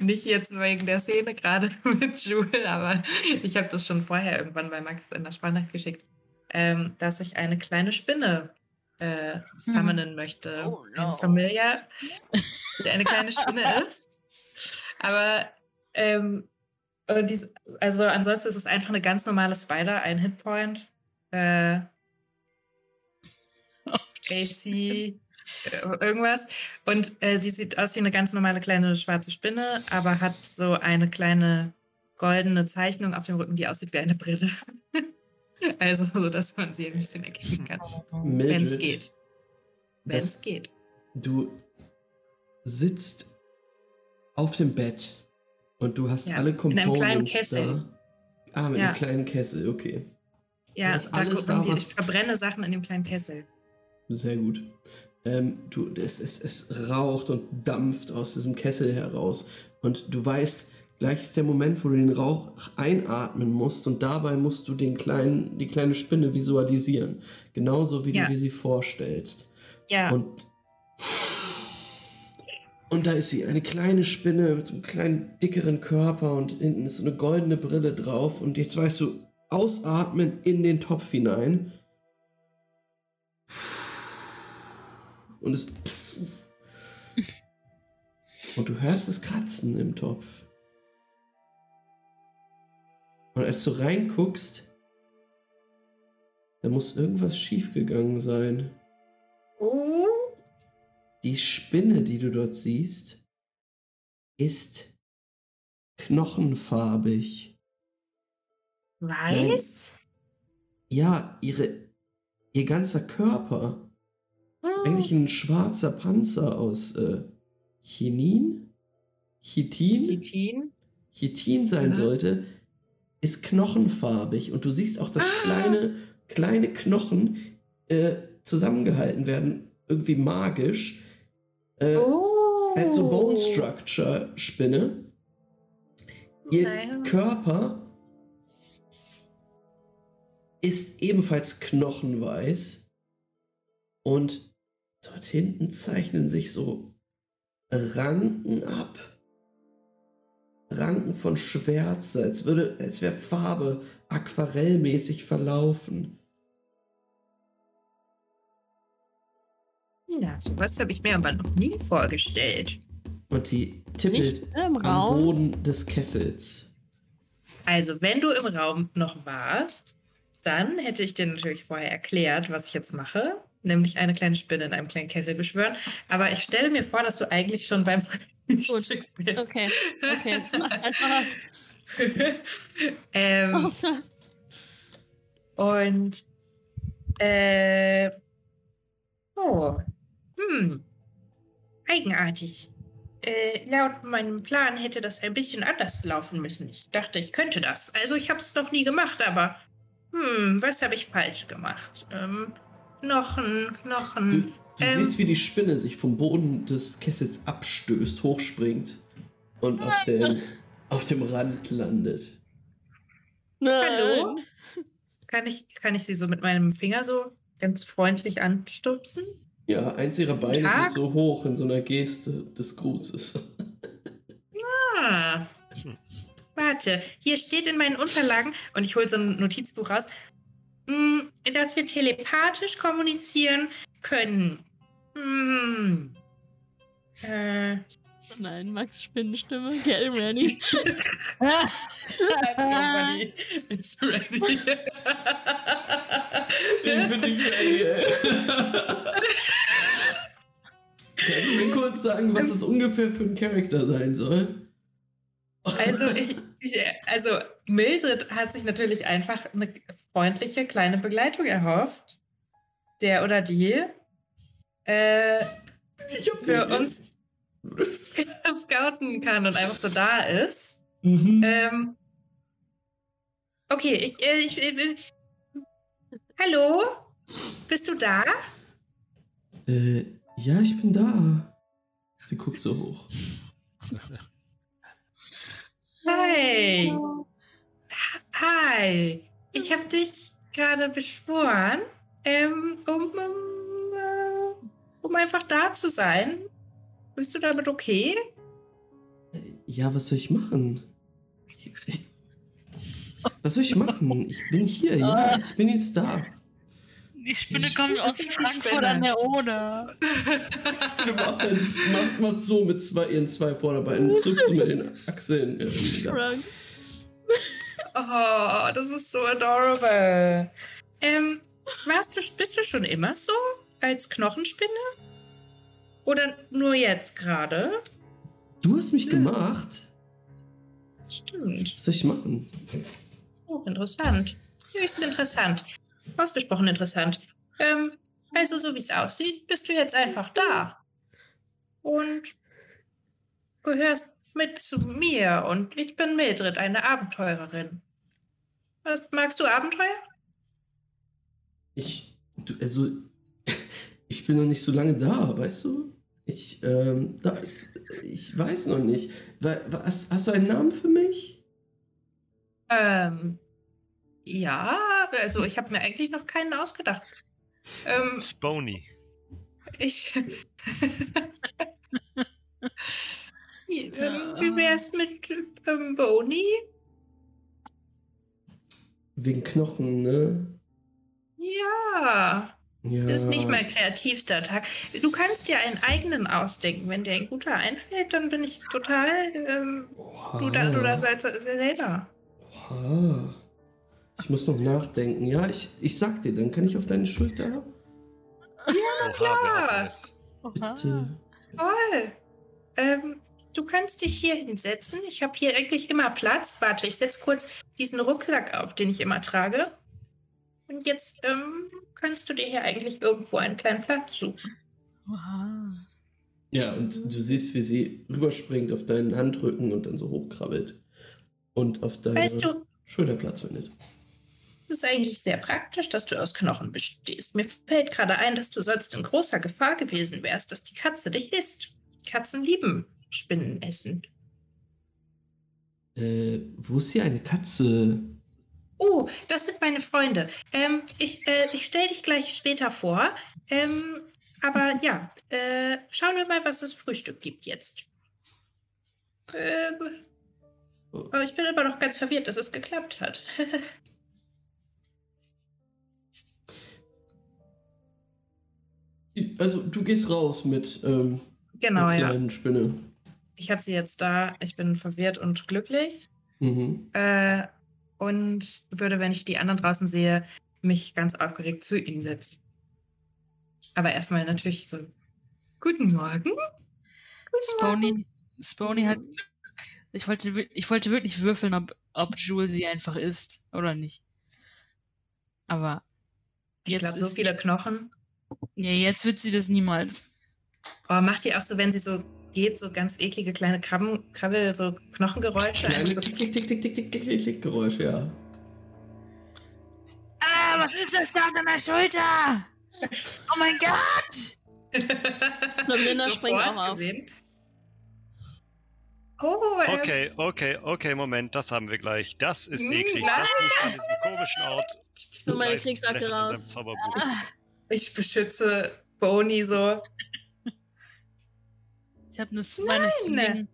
nicht jetzt wegen der Szene gerade mit Jule, aber ich habe das schon vorher irgendwann bei Max in der Sprachnachricht geschickt, ähm, dass ich eine kleine Spinne äh, summonen möchte. Oh Ein no. Familiar, die eine kleine Spinne ist. Aber ähm, dies, also ansonsten ist es einfach eine ganz normale Spider, ein Hitpoint. Äh, AC, äh, irgendwas. Und äh, die sieht aus wie eine ganz normale kleine schwarze Spinne, aber hat so eine kleine goldene Zeichnung auf dem Rücken, die aussieht wie eine Brille. also, so dass man sie ein bisschen erkennen kann. Wenn es geht. Wenn es geht. Du sitzt auf dem Bett und du hast Ja, alle in einem kleinen Kessel. da. Ah, mit Ja. einem kleinen Kessel, okay. Ja, da, alles da, die, was- ich verbrenne Sachen in dem kleinen Kessel. Sehr gut. Ähm, du, es, es, es raucht und dampft aus diesem Kessel heraus. Und du weißt, gleich ist der Moment, wo du den Rauch einatmen musst und dabei musst du den kleinen, die kleine Spinne visualisieren. Genauso wie Ja. du dir sie vorstellst. Ja, Und, und da ist sie, eine kleine Spinne mit so einem kleinen, dickeren Körper und hinten ist so eine goldene Brille drauf. Und jetzt weißt du, ausatmen in den Topf hinein. Und es. Und du hörst es kratzen im Topf. Und als du reinguckst, da muss irgendwas schiefgegangen sein. oh, Die Spinne, die du dort siehst, ist knochenfarbig. weiß? Ja, ihre, ihr ganzer Körper. Eigentlich ein schwarzer Panzer aus äh, Chinin? Chitin? Chitin? Chitin sein Ja. sollte, ist knochenfarbig. Und du siehst auch, Ah. dass kleine, kleine Knochen äh, zusammengehalten werden, irgendwie magisch. Äh, Oh. Halt so Bone Structure Spinne. Ihr Naja. Körper ist ebenfalls knochenweiß und dort hinten zeichnen sich so Ranken ab. Ranken von Schwärze, als würde, als wäre Farbe aquarellmäßig verlaufen. Ja, sowas habe ich mir aber noch nie vorgestellt. Und die tippelt im am Raum. Boden des Kessels. Also, wenn du im Raum noch warst, dann hätte ich dir natürlich vorher erklärt, was ich jetzt mache, nämlich eine kleine Spinne in einem kleinen Kessel beschwören. Aber ich stelle mir vor, dass du eigentlich schon beim Frühstück bist. Okay, okay, das macht einfacher. ähm, Und äh, oh, hm, eigenartig. Äh, laut meinem Plan hätte das ein bisschen anders laufen müssen. Ich dachte, ich könnte das. Also ich habe es noch nie gemacht, aber hm, was habe ich falsch gemacht? Ähm, Knochen, Knochen. Du, du Ähm. siehst, wie die Spinne sich vom Boden des Kessels abstößt, hochspringt und auf, den, auf dem Rand landet. Hallo? Kann ich, kann ich sie so mit meinem Finger so ganz freundlich anstupsen? Ja, eins ihrer Beine Tag. geht so hoch in so einer Geste des Grußes. Ah. Warte, hier steht in meinen Unterlagen, und ich hole so ein Notizbuch raus, dass wir telepathisch kommunizieren können. Hm. Äh, Nein, Max Spinnenstimme, get ready. Nobody is ready. Den finde ich geil. Kannst du mir kurz sagen, was das ungefähr für ein Charakter sein soll? Also, ich, ich, also Mildred hat sich natürlich einfach eine freundliche kleine Begleitung erhofft. Der oder die. Äh, für uns scouten kann und einfach so da ist. Mhm. Ähm, okay, ich, äh, ich, äh, Hallo? Bist du da? Äh, ja, ich bin da. Sie guckt so hoch. Hi. Hi. Ich habe dich gerade beschworen, ähm, um, um, äh, um einfach da zu sein. Bist du damit okay? Ja, was soll ich machen? Was soll ich machen? Ich bin hier, ja, ich bin jetzt da. Die Spinne Ich- kommt aus Frankfurt an der Oder. macht, macht, macht so mit zwei, ihren zwei Vorderbeinen, zuckt so mit den Achseln. Ja. Oh, das ist so adorable. Ähm, warst du, bist du schon immer so? Als Knochenspinne? Oder nur jetzt gerade? Du hast mich gemacht. Stimmt. Was soll ich machen? Oh, interessant. Höchst interessant. Ausgesprochen interessant. Ähm, also, so wie es aussieht, bist du jetzt einfach da. Und gehörst mit zu mir. Und ich bin Mildred, eine Abenteurerin. Was, magst du Abenteuer? Ich, du, also, ich bin noch nicht so lange da, weißt du? Ich, ähm, da ist, ich weiß noch nicht. Wa- wa- Hast, hast du einen Namen für mich? Ähm, ja, also ich habe mir eigentlich noch keinen ausgedacht. Ähm, Spony. ich. Wie wie wär's mit ähm, Boni? Wegen Knochen, ne? Ja. Ja. Ist nicht mein kreativster Tag. Du kannst dir einen eigenen ausdenken. Wenn dir ein guter einfällt, dann bin ich total. Ähm, Oha. du da, du da sel- selber. Oha. Ich muss noch nachdenken. Ja, ich, ich sag dir, dann kann ich auf deine Schulter. Oha, klar. wer hat das? Bitte. Toll. Ähm, du kannst dich hier hinsetzen. Ich habe hier eigentlich immer Platz. Warte, ich setze kurz diesen Rucksack auf, den ich immer trage. Und jetzt ähm, kannst du dir hier eigentlich irgendwo einen kleinen Platz suchen. Oha. Ja, und du siehst, wie sie rüberspringt auf deinen Handrücken und dann so hochkrabbelt. Und auf deine Weißt du, Schulter Platz findet. es ist eigentlich sehr praktisch, dass du aus Knochen bestehst. Mir fällt gerade ein, dass du sonst in großer Gefahr gewesen wärst, dass die Katze dich isst. Katzen lieben Spinnen essen. Äh, wo ist hier eine Katze? Oh, das sind meine Freunde. Ähm, ich äh, ich stelle dich gleich später vor. Ähm, aber ja, äh, schauen wir mal, was es Frühstück gibt jetzt. Ähm, aber ich bin immer noch ganz verwirrt, dass es geklappt hat. Also, du gehst raus mit ähm, genau, der ja. kleinen Spinne. Ich habe sie jetzt da. Ich bin verwirrt und glücklich. Mhm. Äh, und würde, wenn ich die anderen draußen sehe, mich ganz aufgeregt zu ihnen setzen. Aber erstmal natürlich so. Guten Morgen. Spony, Spony hat Glück. Ich wollte, ich wollte wirklich würfeln, ob, ob Jewel sie einfach isst oder nicht. Aber Ich jetzt, glaube, so ist, viele Knochen. ja, jetzt wird sie das niemals. Oh, macht ihr auch so, wenn sie so geht, so ganz eklige kleine Krabben, Krabbel, so Knochengeräusche? Kleine so, Klick, Klick, Klick, Klick, Klick, Klick, Klick, Klick, Geräusch, ja. Ah, was ist das da auf deiner Schulter? Oh mein Gott! Und Linda springt auch auf. gesehen. Oh, ähm, Okay, okay, okay, Moment, das haben wir gleich. Das ist Hm, eklig. nein. Das liegt an diesem komischen Ort. Nur meine Kriegsacke raus. Ich beschütze Boni so. Ich habe eine meine Sling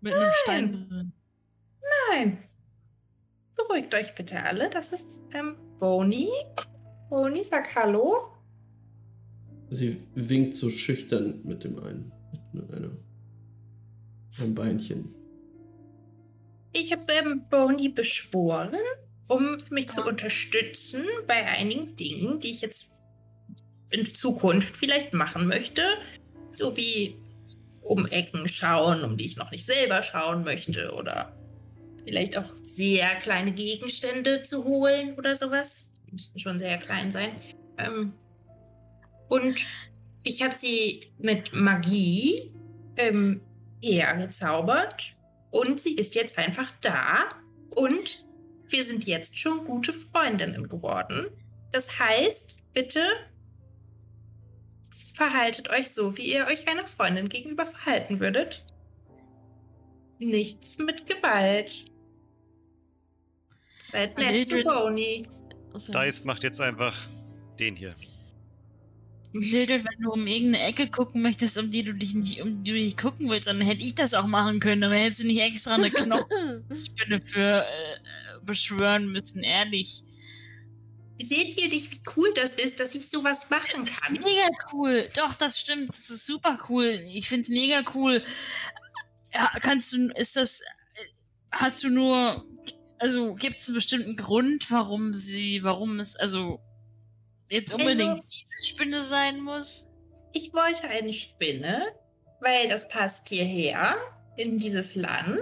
mit einem Stein drin. Nein. Beruhigt euch bitte alle. Das ist ähm, Boni. Boni, sag Hallo. Sie winkt so schüchtern mit dem einen. Mit einer, einem Beinchen. Ich habe ähm, Boni beschworen, um mich zu unterstützen bei einigen Dingen, die ich jetzt in Zukunft vielleicht machen möchte. So wie um Ecken schauen, um die ich noch nicht selber schauen möchte. Oder vielleicht auch sehr kleine Gegenstände zu holen oder sowas. Die müssten schon sehr klein sein. Ähm, und ich habe sie mit Magie ähm, hergezaubert. Und sie ist jetzt einfach da. Und wir sind jetzt schon gute Freundinnen geworden. Das heißt, bitte verhaltet euch so, wie ihr euch einer Freundin gegenüber verhalten würdet. Nichts mit Gewalt. Seid nett zu Boni. Dice macht jetzt einfach den hier. Mildred, wenn du um irgendeine Ecke gucken möchtest, um die du dich nicht, um die du nicht gucken willst, dann hätte ich das auch machen können, aber hättest du nicht extra eine Knochenspinne für äh, beschwören müssen, ehrlich. Seht ihr nicht, wie cool das ist, dass ich sowas machen Das ist kann? mega cool. Doch, das stimmt. Das ist super cool. Ich finde es mega cool. Ja, kannst du, ist das, hast du nur, also gibt es einen bestimmten Grund, warum sie, warum es, also jetzt unbedingt Also- diese Spinne sein muss? Ich wollte eine Spinne, weil das passt hierher, in dieses Land.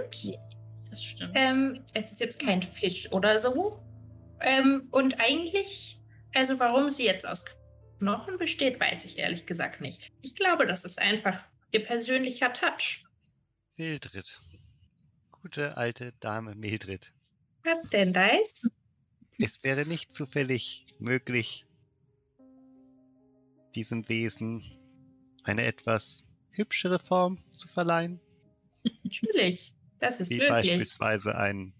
Das stimmt. Ähm, es ist jetzt kein Fisch oder so. Ähm, und eigentlich, also warum sie jetzt aus Knochen besteht, weiß ich ehrlich gesagt nicht. Ich glaube, das ist einfach ihr persönlicher Touch. Mildred. Gute alte Dame Mildred. Was denn, Dice? Es wäre nicht zufällig möglich, diesem Wesen eine etwas hübschere Form zu verleihen, Natürlich, das ist wie möglich. beispielsweise ein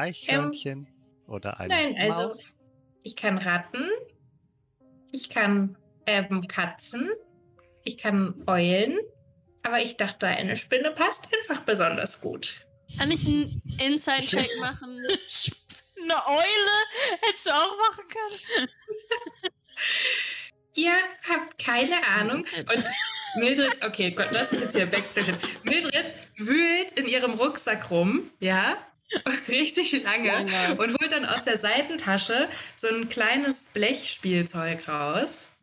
Eichhörnchen oder eine nein, also- Maus. Ich kann Ratten, ich kann ähm, Katzen, ich kann Eulen, aber ich dachte, eine Spinne passt einfach besonders gut. Kann ich einen Inside-Check machen? Eine Eule hättest du auch machen können. Ihr habt keine Ahnung. Und Mildred, okay, Gott, das ist jetzt hier Backstage. Mildred wühlt in ihrem Rucksack rum, ja, richtig lange Lange. und holt dann aus der Seitentasche so ein kleines Blechspielzeug raus.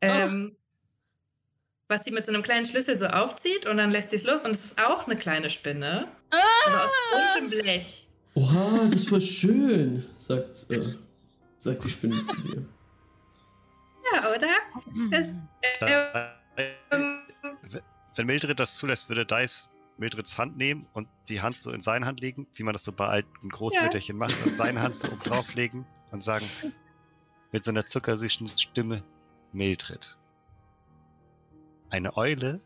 Ähm, was sie mit so einem kleinen Schlüssel so aufzieht und dann lässt sie es los und es ist auch eine kleine Spinne. Aber aus buntem Blech. Oha, das ist voll schön, sagt, äh, sagt die Spinne zu dir. Ja, oder? Das, äh, ähm, Wenn Mildred das zulässt, würde Dice Mildreds Hand nehmen und die Hand so in seine Hand legen, wie man das so bei alten Großmütterchen macht, und seine Hand so oben drauflegen und sagen mit so einer zuckersüßen Stimme, Mildred, eine Eule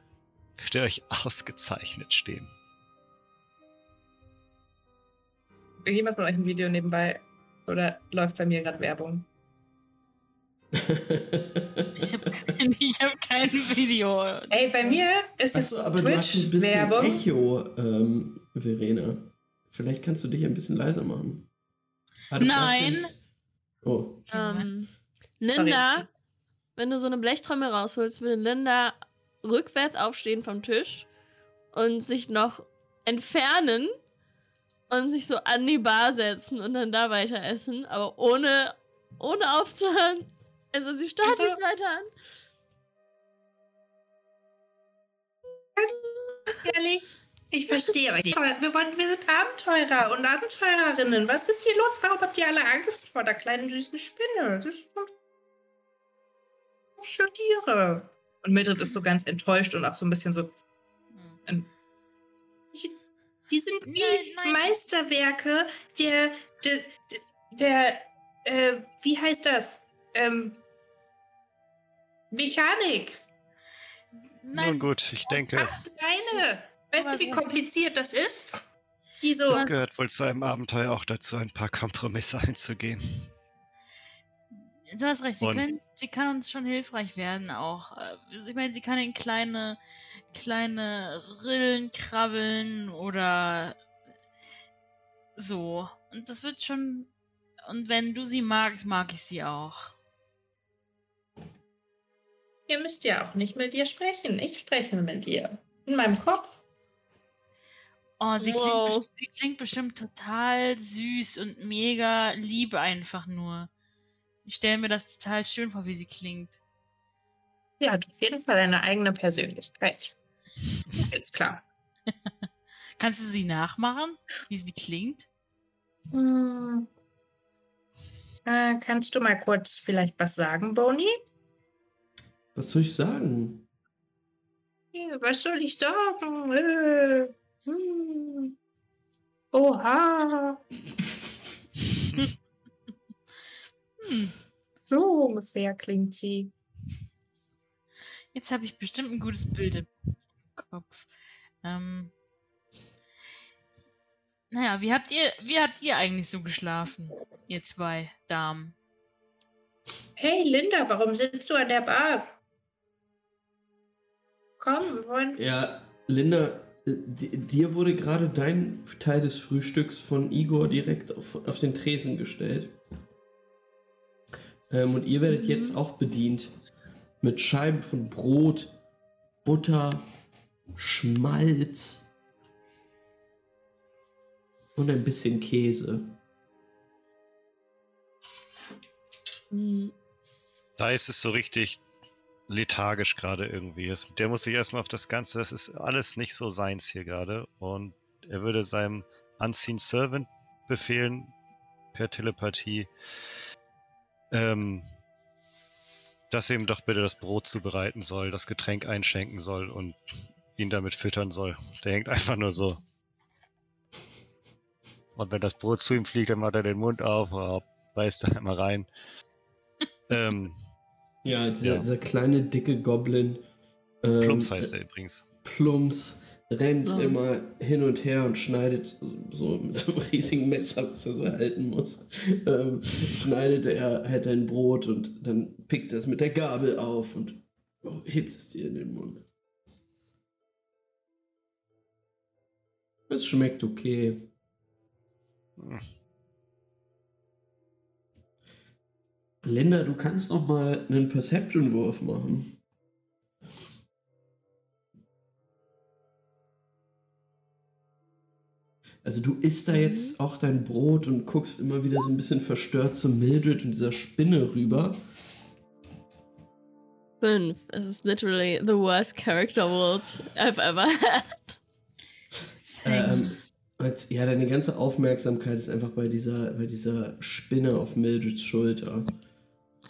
würde euch ausgezeichnet stehen. jemand von euch ein Video nebenbei oder läuft bei mir gerade Werbung? Ich habe kein, ich hab kein Video. Ey, bei mir ist es bisschen Twitch-Werbung. Echo, ähm, Verena. Vielleicht kannst du dich ein bisschen leiser machen. Ah, Nein. Oh. Ähm, Linda, wenn du so eine Blechtrommel rausholst, würde Linda rückwärts aufstehen vom Tisch und sich noch entfernen und sich so an die Bar setzen und dann da weiter essen, aber ohne, ohne aufzuhören. Also sie starrt Also- nicht weiter an. Ganz ehrlich, ich verstehe euch wir, wollen, wir sind Abenteurer und Abenteurerinnen. Was ist hier los? Warum habt ihr alle Angst vor der kleinen süßen Spinne? Das ist doch schöne Tiere. Und Mildred ist so ganz enttäuscht und auch so ein bisschen so. Ich, die sind wie Nein, nein. Meisterwerke der. der, der, der äh, wie heißt das? Ähm, Mechanik. Nun Nein, gut, ich denke, Acht Beine. Weißt du, wie kompliziert das ist? Die so. es gehört wohl zu einem Abenteuer auch dazu, ein paar Kompromisse einzugehen. du hast recht. Sie, können, sie kann uns schon hilfreich werden auch. Äh, Ich meine, sie kann in kleine, kleine Rillen krabbeln oder so. Und das wird schon. Und wenn du sie magst, mag ich sie auch. Ihr müsst ja auch nicht mit dir sprechen. Ich spreche mit dir. In meinem Kopf. Oh, sie, Wow. klingt, sie klingt bestimmt total süß und mega lieb einfach nur. Ich stelle mir das total schön vor, wie sie klingt. Hat auf jeden Fall eine eigene Persönlichkeit. Ist klar. Kannst du sie nachmachen, wie sie klingt? Hm. Äh, kannst du mal kurz vielleicht was sagen, Boni? Was soll ich sagen? Ja, was soll ich sagen? Äh, hm. Oha. Hm. So ungefähr klingt sie. Jetzt habe ich bestimmt ein gutes Bild im Kopf. Ähm, naja, wie habt ihr, wie habt ihr eigentlich so geschlafen, ihr zwei Damen? Hey Linda, warum sitzt du an der Bar? Komm, wir wollen. Ja, Linda, äh, di- dir wurde gerade dein Teil des Frühstücks von Igor direkt auf, auf den Tresen gestellt. Ähm, und ihr werdet jetzt auch bedient mit Scheiben von Brot, Butter, Schmalz und ein bisschen Käse. Hm. Da ist es so richtig lethargisch gerade irgendwie. Das- Der muss sich erstmal auf das Ganze, das ist alles nicht so seins hier gerade. Und er würde seinem Unseen Servant befehlen, per Telepathie, ähm, dass er ihm doch bitte das Brot zubereiten soll, das Getränk einschenken soll und ihn damit füttern soll. Der hängt einfach nur so. Und wenn das Brot zu ihm fliegt, dann macht er den Mund auf, beißt da einmal rein. ähm, Ja, dieser, Ja. dieser kleine, dicke Goblin. Ähm, Plumps heißt er übrigens. Plumps rennt Plumps. immer hin und her und schneidet so mit so einem riesigen Messer, was er so halten muss. Ähm, schneidet er halt ein Brot und dann pickt er es mit der Gabel auf und hebt es dir in den Mund. Es schmeckt okay. Hm. Linda, du kannst noch mal einen Perception-Wurf machen. Also du isst da jetzt auch dein Brot und guckst immer wieder so ein bisschen verstört zu Mildred und dieser Spinne rüber. Fünf. Es ist literally the worst character world I've ever had. Same. Ähm, ja, deine ganze Aufmerksamkeit ist einfach bei dieser, bei dieser Spinne auf Mildreds Schulter.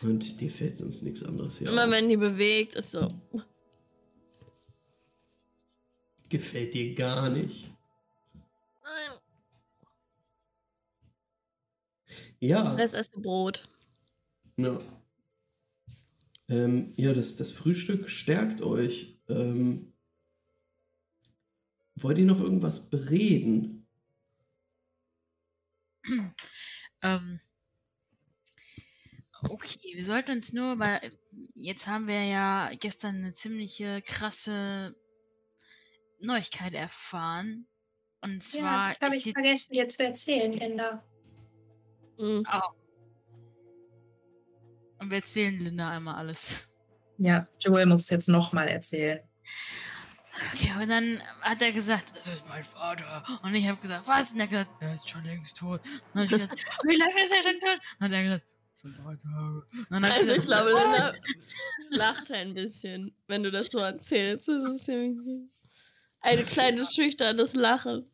Und dir fällt sonst nichts anderes hier Immer auf. wenn die bewegt, ist so. Gefällt dir gar nicht. Ja. Das ist Brot. Ja. Ähm, ja, das, das Frühstück stärkt euch. Ähm, wollt ihr noch irgendwas bereden? Ähm, okay, wir sollten uns nur, weil jetzt haben wir ja gestern eine ziemliche krasse Neuigkeit erfahren. Und zwar ja, das habe ich vergessen, dir zu erzählen, Linda. Mhm. und wir erzählen Linda einmal alles. Ja, Joel muss es jetzt nochmal erzählen. Okay, und dann hat er gesagt, das ist mein Vater. Und ich habe gesagt, was? Und er hat gesagt, er ist schon längst tot. Und dann hab ich gesagt, wie lange ist er schon tot? Und dann hat er gesagt, schon drei Tage. Dann hab Also ich glaube, Linda lacht ein bisschen, wenn du das so erzählst. Das ist ziemlich ein kleines schüchternes Lachen.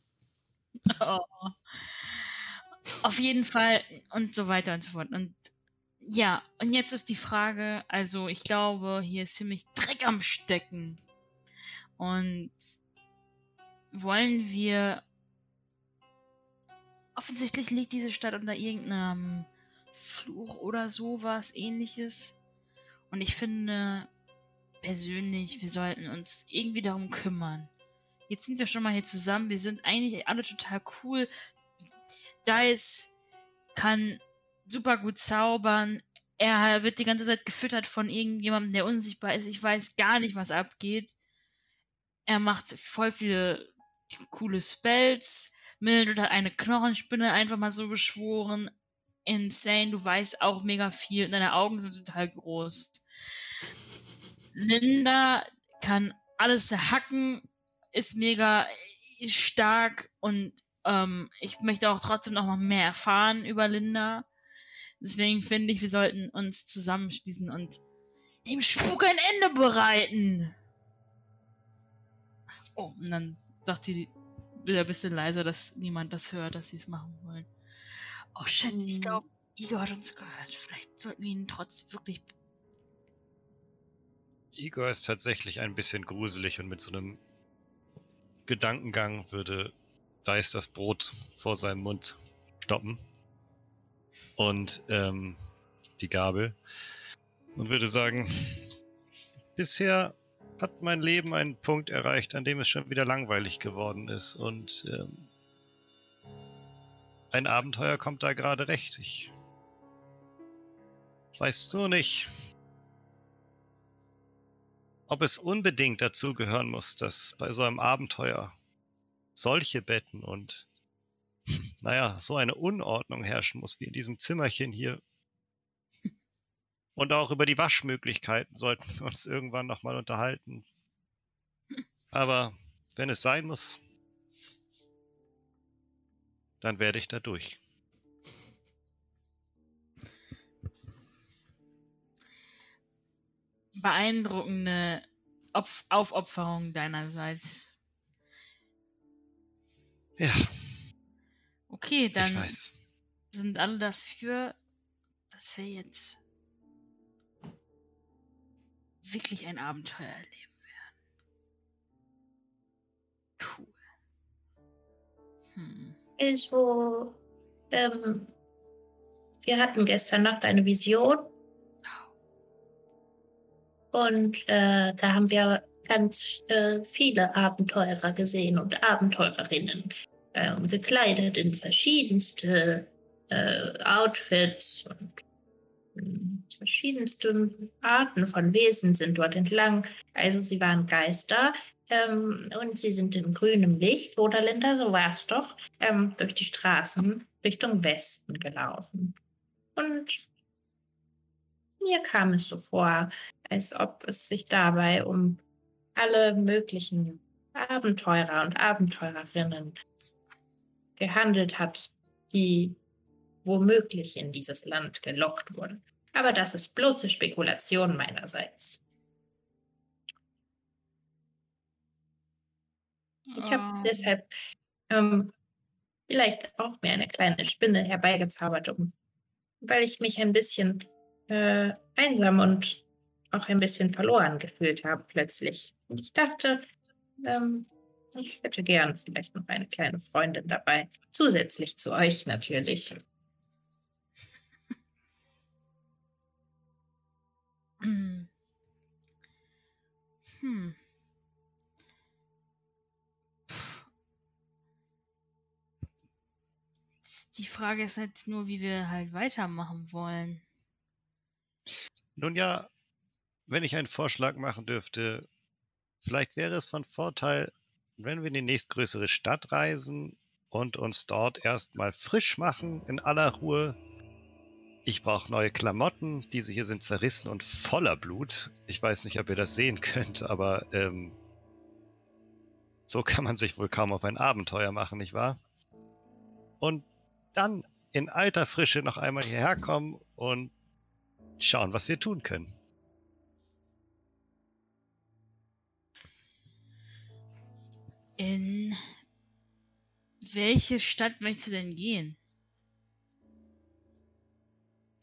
Oh. Auf jeden Fall und so weiter und so fort. Und ja, und jetzt ist die Frage, also ich glaube, hier ist ziemlich Dreck am Stecken. Und wollen wir. Offensichtlich liegt diese Stadt unter irgendeinem Fluch oder sowas ähnliches. Und ich finde persönlich, wir sollten uns irgendwie darum kümmern. Jetzt sind wir schon mal hier zusammen. Wir sind eigentlich alle total cool. Dice kann super gut zaubern. Er wird die ganze Zeit gefüttert von irgendjemandem, der unsichtbar ist. Ich weiß gar nicht, was abgeht. Er macht voll viele coole Spells. Mildred hat eine Knochenspinne einfach mal so beschworen. Insane, du weißt auch mega viel. Und deine Augen sind total groß. Linda kann alles hacken, ist mega stark und ähm, ich möchte auch trotzdem noch mal mehr erfahren über Linda. Deswegen finde ich, wir sollten uns zusammenschließen und dem Spuk ein Ende bereiten. Oh, und dann sagt sie wieder ein bisschen leiser, dass niemand das hört, dass sie es machen wollen. Oh shit, ich Mhm. glaube, Igor hat uns gehört. Vielleicht sollten wir ihn trotz wirklich. Igor ist tatsächlich ein bisschen gruselig und mit so einem Gedankengang würde Dice das Brot vor seinem Mund stoppen und ähm, die Gabel und würde sagen, bisher hat mein Leben einen Punkt erreicht, an dem es schon wieder langweilig geworden ist und ähm, ein Abenteuer kommt da gerade recht. Ich weiß nur nicht, ob es unbedingt dazu gehören muss, dass bei so einem Abenteuer solche Betten und naja, so eine Unordnung herrschen muss wie in diesem Zimmerchen hier. Und auch über die Waschmöglichkeiten sollten wir uns irgendwann nochmal unterhalten. Aber wenn es sein muss, dann werde ich da durch. beeindruckende Opf Aufopferung deinerseits. Ja, Okay, dann sind alle dafür, dass wir jetzt wirklich ein Abenteuer erleben werden. Cool. Hm. Also, ähm, wir hatten gestern Nacht eine Vision. Und äh, da haben wir ganz äh, viele Abenteurer gesehen und Abenteurerinnen, ähm, gekleidet in verschiedenste äh, Outfits und ähm, verschiedenste Arten von Wesen sind dort entlang. Also sie waren Geister ähm, und sie sind in grünem Licht, oder Linda, so war es doch, ähm, durch die Straßen Richtung Westen gelaufen. Und mir kam es so vor, als ob es sich dabei um alle möglichen Abenteurer und Abenteurerinnen gehandelt hat, die womöglich in dieses Land gelockt wurden. Aber das ist bloße Spekulation meinerseits. Ich habe Ähm, deshalb ähm, vielleicht auch mir eine kleine Spinne herbeigezaubert, um, weil ich mich ein bisschen äh, einsam und auch ein bisschen verloren gefühlt habe plötzlich. Und ich dachte, ähm, ich hätte gern vielleicht noch eine kleine Freundin dabei. Zusätzlich zu euch natürlich. Hm. Die Frage ist jetzt nur, wie wir halt weitermachen wollen. Nun ja, wenn ich einen Vorschlag machen dürfte, vielleicht wäre es von Vorteil, wenn wir in die nächstgrößere Stadt reisen und uns dort erstmal frisch machen in aller Ruhe. Ich brauche neue Klamotten, diese hier sind zerrissen und voller Blut. Ich weiß nicht, ob ihr das sehen könnt, aber ähm, so kann man sich wohl kaum auf ein Abenteuer machen, nicht wahr? Und dann in alter Frische noch einmal hierher kommen und schauen, was wir tun können. In welche Stadt möchtest du denn gehen?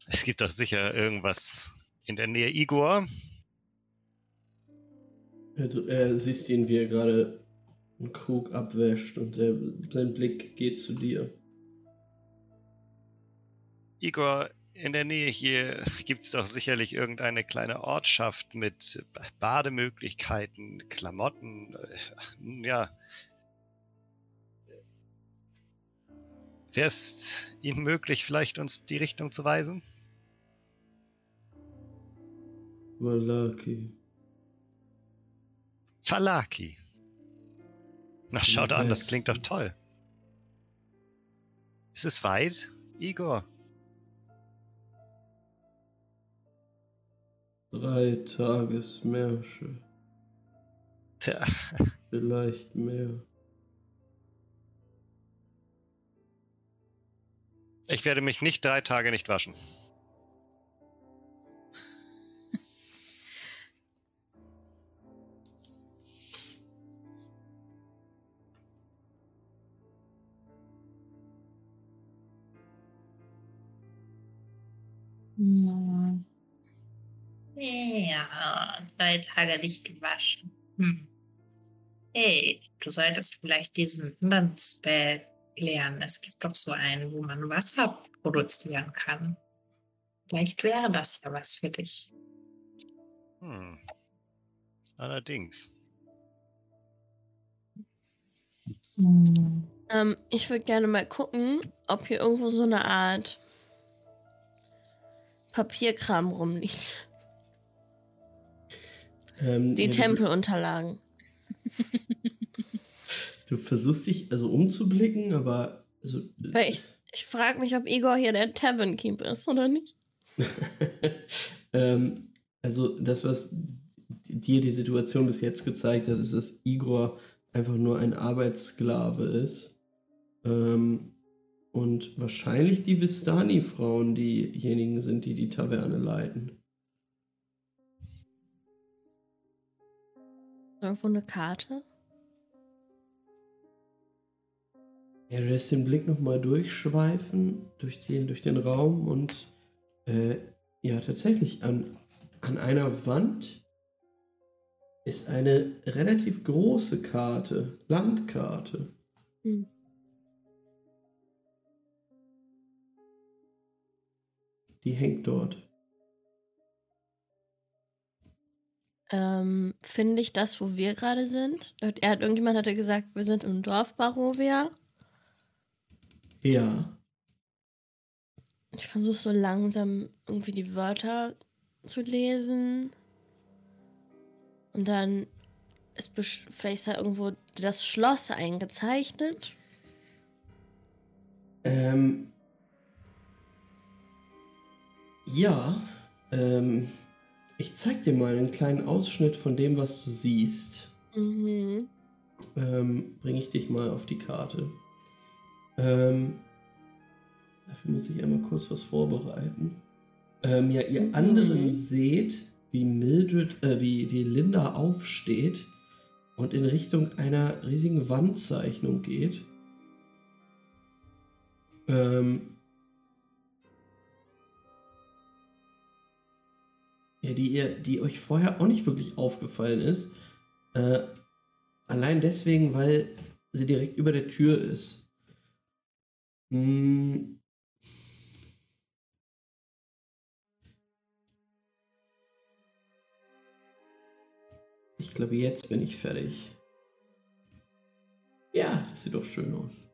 Es gibt doch sicher irgendwas in der Nähe Igor. Ja, Du äh, siehst ihn, wie er gerade einen Krug abwäscht und der, sein Blick geht zu dir. Igor, in der Nähe hier gibt es doch sicherlich irgendeine kleine Ortschaft mit Bademöglichkeiten, Klamotten. äh, Ja. Wäre es Ihnen möglich, vielleicht uns die Richtung zu weisen? Valaki. Falaki. Na, schau da an, das klingt doch toll. Ist es weit, Igor? Drei Tagesmärsche. Tja, Vielleicht mehr. ich werde mich nicht drei Tage nicht waschen. Drei Tage nicht gewaschen. Hm. Hey, du solltest vielleicht diesen anderen Spell lernen. Es gibt doch so einen, wo man Wasser produzieren kann. Vielleicht wäre das ja was für dich. Hm. Allerdings. Hm. Ähm, ich würde gerne mal gucken, ob hier irgendwo so eine Art Papierkram rumliegt. Ähm, Die Tempelunterlagen. Du versuchst dich also umzublicken, aber. Also, Weil ich, ich frage mich, ob Igor hier der Tavern Keep ist oder nicht. ähm, also, das, was dir die Situation bis jetzt gezeigt hat, ist, dass Igor einfach nur ein Arbeitssklave ist. Ähm, und wahrscheinlich die Vistani-Frauen diejenigen sind, die die Taverne leiten. Irgendwo eine Karte? Ja, du lässt den Blick nochmal durchschweifen durch den, durch den Raum und äh, ja, tatsächlich an, an einer Wand ist eine relativ große Karte, Landkarte. Hm. Die hängt dort. Ähm, finde ich das, wo wir gerade sind? Er hat irgendjemand hatte gesagt, wir sind im Dorf Barovia. Ja. Ich versuche so langsam irgendwie die Wörter zu lesen. Und dann ist vielleicht ist da irgendwo das Schloss eingezeichnet. Ähm. Ja. Ähm. Ich zeig dir mal einen kleinen Ausschnitt von dem, was du siehst. Mhm. Ähm, Bringe ich dich mal auf die Karte. Ähm, dafür muss ich einmal kurz was vorbereiten. Ähm, ja, ihr mhm. anderen seht, wie Mildred, äh, wie, wie Linda aufsteht und in Richtung einer riesigen Wandzeichnung geht. Ähm, ja, die, ihr, die euch vorher auch nicht wirklich aufgefallen ist. Äh, allein deswegen, weil sie direkt über der Tür ist. Hm. Ich glaube, jetzt bin ich fertig. Ja, das sieht doch schön aus.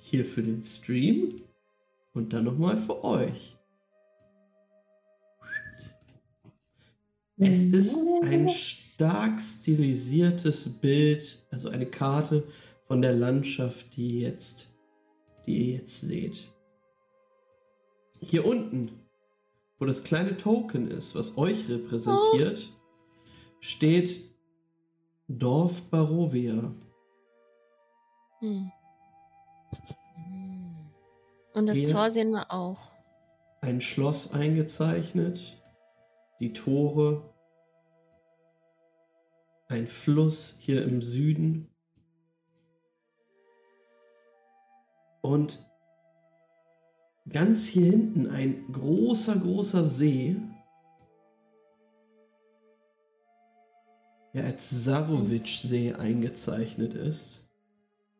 Hier für den Stream und dann nochmal für euch. Es ist ein stark stilisiertes Bild, also eine Karte von der Landschaft, die ihr jetzt, die ihr jetzt seht. Hier unten, wo das kleine Token ist, was euch repräsentiert, oh. steht Dorf Barovia. Hm. Und das Hier Tor sehen wir auch. Ein Schloss eingezeichnet, die Tore, ein Fluss hier im Süden, Und ganz hier hinten ein großer, großer See, der als Sarovic-See eingezeichnet ist.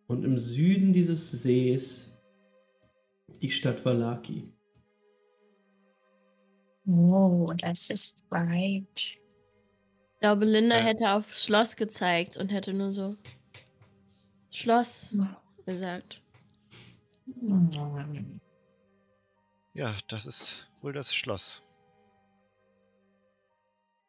Und im Süden dieses Sees die Stadt Valaki. Oh, das ist weit. Ich glaube, Linda äh. hätte auf Schloss gezeigt und hätte nur so Schloss gesagt. Ja, das ist wohl das Schloss.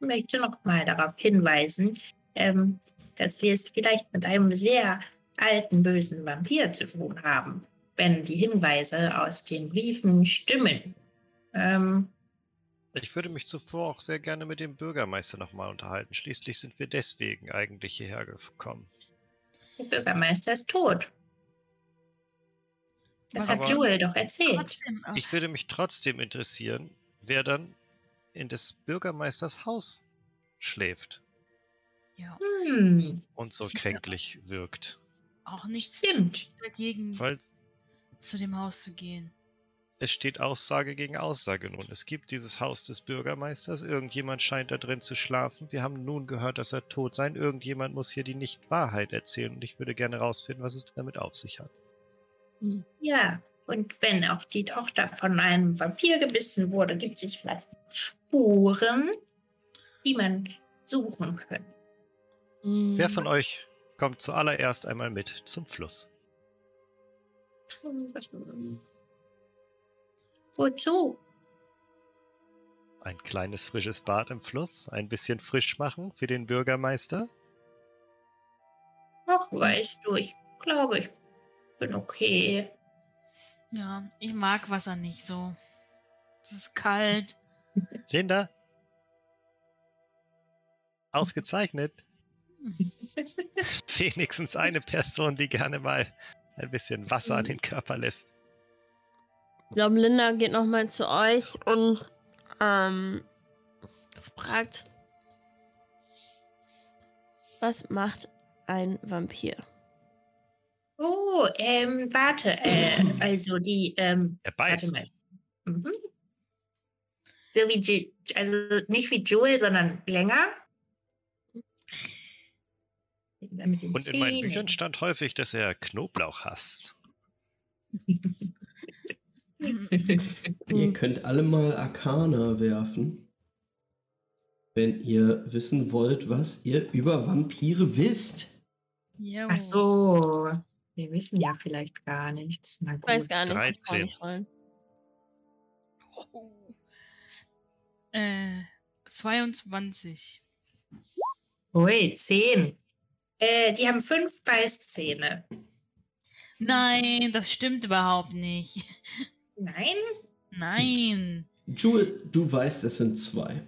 Ich möchte noch mal darauf hinweisen, ähm, dass wir es vielleicht mit einem sehr alten, bösen Vampir zu tun haben, wenn die Hinweise aus den Briefen stimmen. Ähm, ich würde mich zuvor auch sehr gerne mit dem Bürgermeister nochmal unterhalten. Schließlich sind wir deswegen eigentlich hierher gekommen. Der Bürgermeister ist tot. Das hat Joel doch erzählt. Ich würde mich trotzdem interessieren, wer dann in des Bürgermeisters Haus schläft. Ja. Hm. Und so kränklich wirkt. Auch nichts Stimmt. dagegen, Falls, zu dem Haus zu gehen. Es steht Aussage gegen Aussage nun. Es gibt dieses Haus des Bürgermeisters. Irgendjemand scheint da drin zu schlafen. Wir haben nun gehört, dass er tot sei. Irgendjemand muss hier die Nicht-Wahrheit erzählen. Und ich würde gerne herausfinden, was es damit auf sich hat. Hm. Ja, und wenn auch die Tochter von einem Vampir gebissen wurde, gibt es vielleicht Spuren, die man suchen könnte. Mhm. Wer von euch kommt zuallererst einmal mit zum Fluss? Wozu? Ein kleines frisches Bad im Fluss, ein bisschen frisch machen für den Bürgermeister? Ach, weißt du, ich glaube, ich bin okay. Ja, ich mag Wasser nicht so. Es ist kalt. Linda? Ausgezeichnet. Wenigstens eine Person, die gerne mal ein bisschen Wasser an den Körper lässt. Ich glaube, Linda geht nochmal zu euch und ähm, fragt, was macht ein Vampir? Oh, ähm, warte, äh, also die, ähm, er beißt. Warte mal. Mhm. So wie, also nicht wie Jewel, sondern länger. Und in meinen Büchern stand häufig, dass er Knoblauch hasst. ihr könnt alle mal Arcana werfen, wenn ihr wissen wollt, was ihr über Vampire wisst. Jo. Ach so, wir wissen ja vielleicht gar nichts. Na gut. Ich weiß gar nichts. 13. Ich nicht oh. Äh, 22. Ui, 10. Äh, die haben fünf Beißzähne. Nein, das stimmt überhaupt nicht. Nein? Nein. Jewel, du weißt, es sind zwei.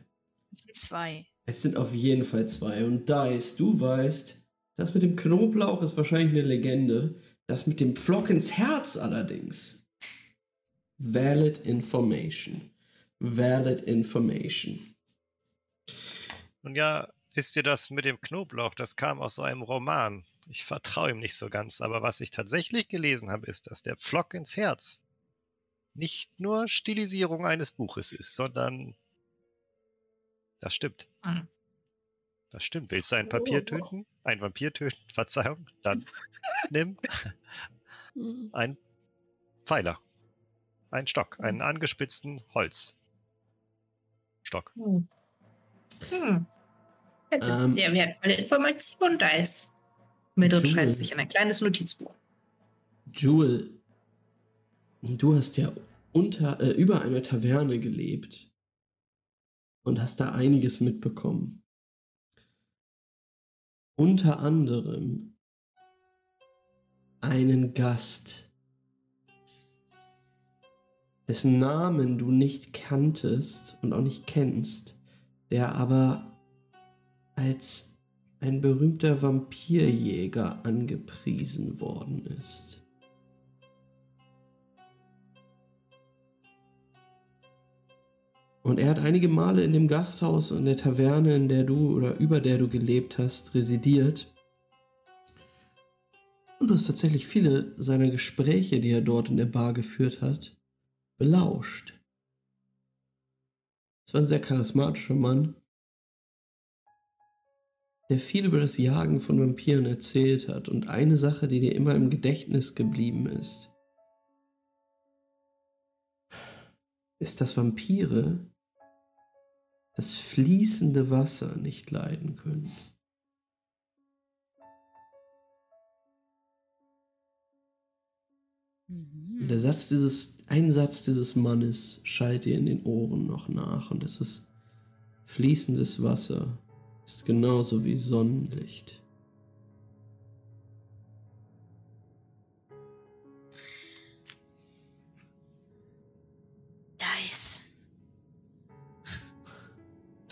Es sind zwei. Es sind auf jeden Fall zwei. Und Dice, du weißt, das mit dem Knoblauch ist wahrscheinlich eine Legende. Das mit dem Pflock ins Herz allerdings. Valid information. Valid information. Nun ja, wisst ihr das mit dem Knoblauch? Das kam aus so einem Roman. Ich vertraue ihm nicht so ganz, aber was ich tatsächlich gelesen habe, ist, dass der Pflock ins Herz nicht nur Stilisierung eines Buches ist, sondern das stimmt. Mhm. Das stimmt. Willst du ein Papier oh. töten? Ein Vampir töten? Verzeihung. Dann nimm mhm. einen Pfeiler. Einen Stock. Einen mhm. angespitzten Holzstock. Hm. Hm. Jetzt ist ähm, sehr wertvolle Information da ist. Mildred schreibt sich in ein kleines Notizbuch. Jewel, du hast ja unter, äh, über einer Taverne gelebt und hast da einiges mitbekommen. Unter anderem einen Gast, dessen Namen du nicht kanntest und auch nicht kennst, der aber als ein berühmter Vampirjäger angepriesen worden ist. Und er hat einige Male in dem Gasthaus und der Taverne, in der du oder über der du gelebt hast, residiert. Und du hast tatsächlich viele seiner Gespräche, die er dort in der Bar geführt hat, belauscht. Es war ein sehr charismatischer Mann, der viel über das Jagen von Vampiren erzählt hat. Und eine Sache, die dir immer im Gedächtnis geblieben ist, ist, dass Vampire das fließende Wasser nicht leiden können. Mhm. Der Satz dieses, ein Satz dieses Mannes schallt dir in den Ohren noch nach und es ist fließendes Wasser, ist genauso wie Sonnenlicht.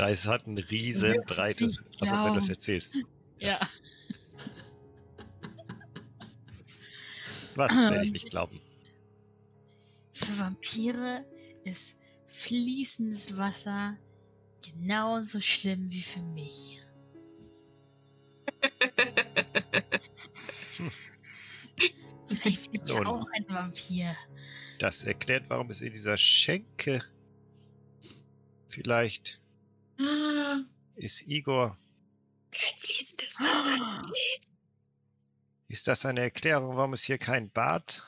Dice hat ein riesen breites, also wenn du das erzählst. Ja. Was werde ich nicht glauben? Für Vampire ist fließendes Wasser genauso schlimm wie für mich. Vielleicht bin ich Nun. auch ein Vampir. Das erklärt, warum es in dieser Schenke vielleicht Ah, ist Igor. kein fließendes Wasser. Ist das eine Erklärung, warum es hier kein Bad?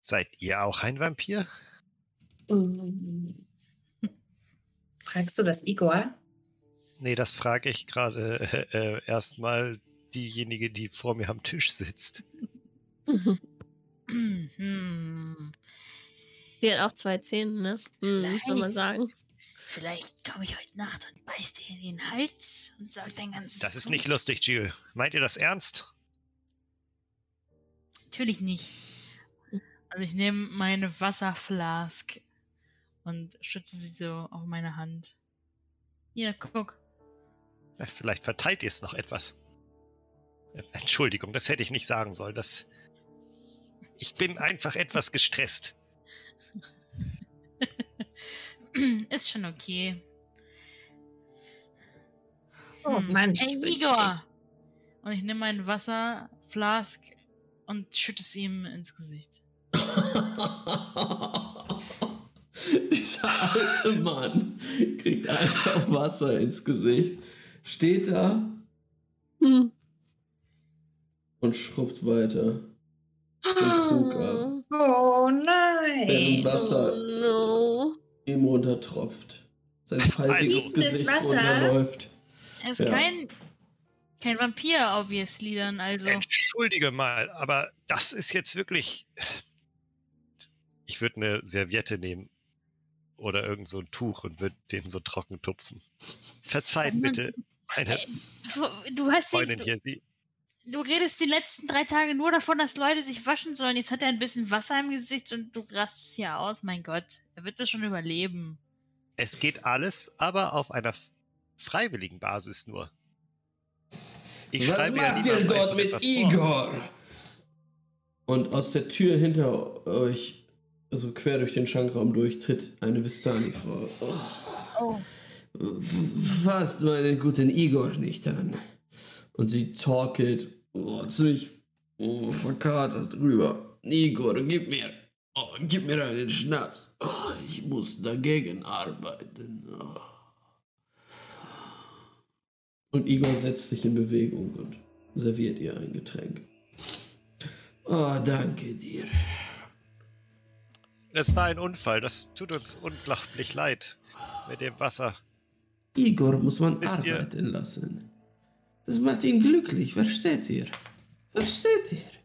Seid ihr auch ein Vampir? Mm. Fragst du das Igor? Nee, das frage ich gerade äh, äh, erstmal diejenige, die vor mir am Tisch sitzt. Die hat auch zwei Zähne, ne? Hm, soll man sagen. Vielleicht komme ich heute Nacht und beiß dir in den Hals und sag dein ganzes. Das ist nicht lustig, Jill. Meint ihr das ernst? Natürlich nicht. Also ich nehme meine Wasserflask und schütze sie so auf meine Hand. Hier, guck. Ja, Vielleicht verteilt ihr es noch etwas. Äh, Entschuldigung, das hätte ich nicht sagen sollen. Das. Ich bin einfach etwas gestresst. Ist schon okay. Oh Hm. Mann, ich bin Igor! Und ich nehme meinen Wasserflask und schütte es ihm ins Gesicht. Dieser alte Mann kriegt einfach Wasser ins Gesicht, steht da Hm. und schrubbt weiter den Krug ab, Oh während nein. Wasser Oh, no. ihm runtertropft. Sein faltiges Also- Gesicht Wasser? runterläuft. Er ist Ja. kein, kein Vampir, obviously, dann also. Entschuldige mal, aber das ist jetzt wirklich. Ich würde eine Serviette nehmen. Oder irgend so ein Tuch und würde den so trocken tupfen. Verzeiht bitte, meine Du hast die, Freundin du, hier. Sie, du redest die letzten drei Tage nur davon, dass Leute sich waschen sollen. Jetzt hat er ein bisschen Wasser im Gesicht und du rastest ja aus. Mein Gott, er wird das schon überleben. es geht alles, aber auf einer freiwilligen Basis nur. Ich Was ja macht ihr dort mit etwas vor. Igor? Und aus der Tür hinter euch, also quer durch den Schankraum durch, tritt eine Vistani-Frau. Oh. Oh. Fasst meinen guten Igor nicht an. Und sie torkelt oh, ziemlich oh, verkatert rüber. Igor, gib mir, oh, gib mir einen Schnaps. Oh, ich muss dagegen arbeiten. Oh. Und Igor setzt sich in Bewegung und serviert ihr ein Getränk. Oh, danke dir. Es war ein Unfall, das tut uns unglaublich leid mit dem Wasser. Igor muss man Wisst ihr- arbeiten lassen. Das macht ihn glücklich, versteht ihr? Versteht ihr?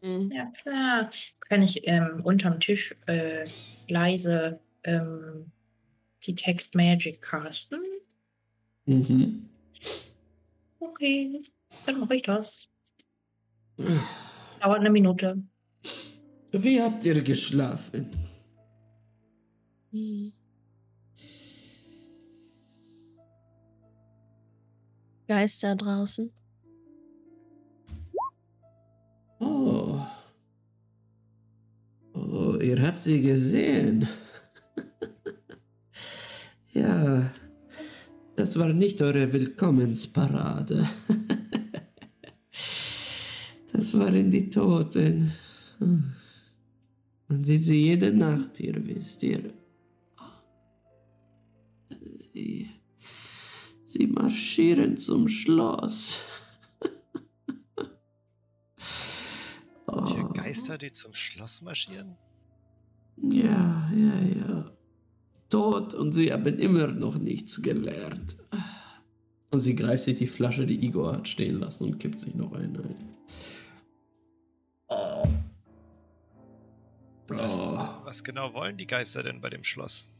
Hm. Ja, klar. Kann ich ähm, unterm Tisch äh, leise ähm, Detect Magic casten? Mhm. Okay, dann mache ich das. Dauert eine Minute. Wie habt ihr geschlafen? Geister draußen. Oh. Oh, ihr habt sie gesehen. ja, das war nicht eure Willkommensparade. das waren die Toten. Man sieht sie jede Nacht hier, wisst ihr. Marschieren zum Schloss. Die Oh. Geister, die zum Schloss marschieren? Ja, ja, ja. Tot und sie haben immer noch nichts gelernt. Und sie greift sich die Flasche, die Igor hat stehen lassen und kippt sich noch einen ein. Was, Oh. was genau wollen die Geister denn bei dem Schloss?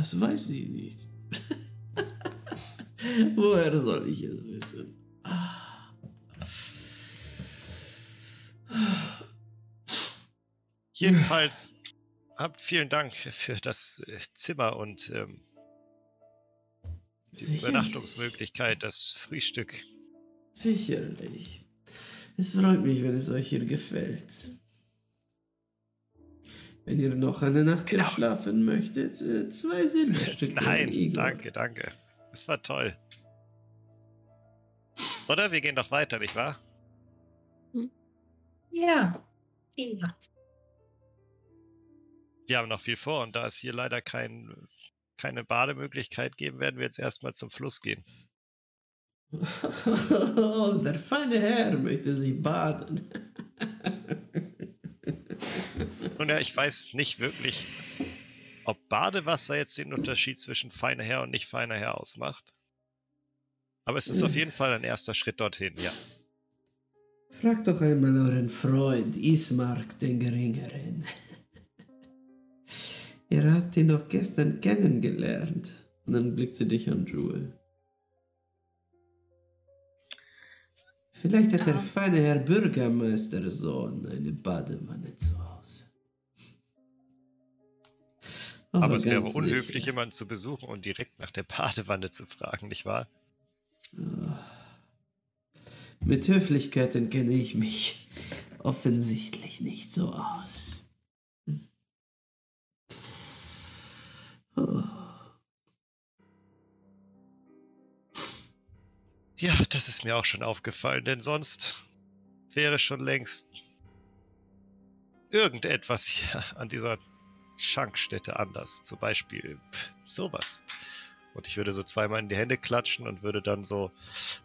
Das weiß ich nicht. Woher soll ich es wissen? Jedenfalls habt vielen Dank für das äh, Zimmer und ähm, die Sicherlich. Übernachtungsmöglichkeit, das Frühstück. Sicherlich. Es freut mich, wenn es euch hier gefällt. Wenn ihr noch eine Nacht hier Genau. schlafen möchtet, äh, zwei Silberstücke. Nein, danke, danke. Es war toll. Oder? Wir gehen doch weiter, nicht wahr? Hm. Ja. ja. Wir haben noch viel vor und da es hier leider kein, keine Bademöglichkeit geben, werden wir jetzt erstmal zum Fluss gehen. Oh, der feine Herr möchte sich baden. Nun ja, ich weiß nicht wirklich, ob Badewasser jetzt den Unterschied zwischen feiner Herr und nicht feiner Herr ausmacht. Aber es ist auf jeden Fall ein erster Schritt dorthin, ja. Fragt doch einmal euren Freund Ismark den Geringeren. Ihr habt ihn doch gestern kennengelernt. Und dann blickt sie dich an, Jewel. Vielleicht hat ja. der feine Herr Bürgermeistersohn eine Badewanne zu Hause. Aber, Aber es wäre unhöflich, jemanden zu besuchen und direkt nach der Badewanne zu fragen, nicht wahr? Mit Höflichkeiten kenne ich mich offensichtlich nicht so aus. Ja, das ist mir auch schon aufgefallen, denn sonst wäre schon längst irgendetwas hier an dieser Schankstätte anders. Zum Beispiel sowas. Und ich würde so zweimal in die Hände klatschen und würde dann so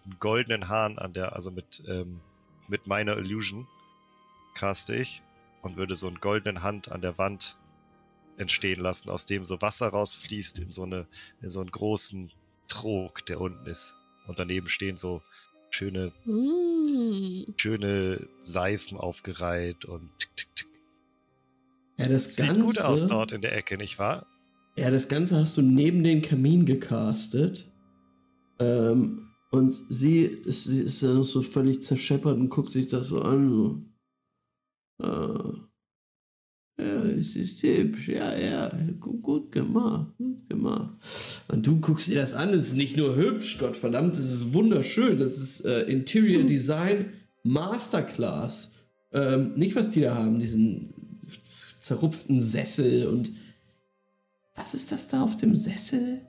einen goldenen Hahn an der, also mit, ähm, mit meiner Illusion caste ich und würde so einen goldenen Hand an der Wand entstehen lassen, aus dem so Wasser rausfließt in so eine, in so einen großen Trog, der unten ist. Und daneben stehen so schöne, mm. schöne Seifen aufgereiht und tick, tick, tick. Ja, das Sieht Ganze, gut aus dort in der Ecke, nicht wahr? Ja, das Ganze hast du neben den Kamin gecastet. Ähm, und sie ist, sie ist dann so völlig zerscheppert und guckt sich das so an. Äh, ja, es ist hübsch, ja, ja, gut gemacht, gut gemacht. Und du guckst dir das an, es ist nicht nur hübsch, Gott verdammt, es ist wunderschön, das ist äh, Interior. Design Masterclass. Ähm, nicht, was die da haben, diesen zerrupften Sessel und was ist das da auf dem Sessel?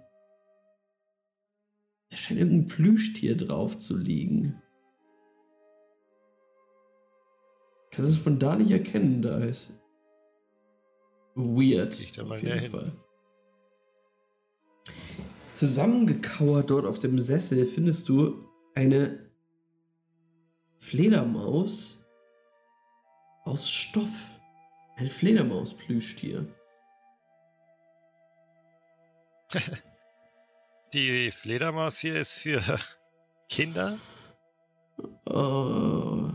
Da scheint irgendein Plüschtier drauf zu liegen. Kannst es von da nicht erkennen, da ist weird. auf jeden Fall. Zusammengekauert dort auf dem Sessel findest du eine Fledermaus aus Stoff. Ein Fledermaus-Plüschtier. Die Fledermaus hier ist für Kinder? Oh,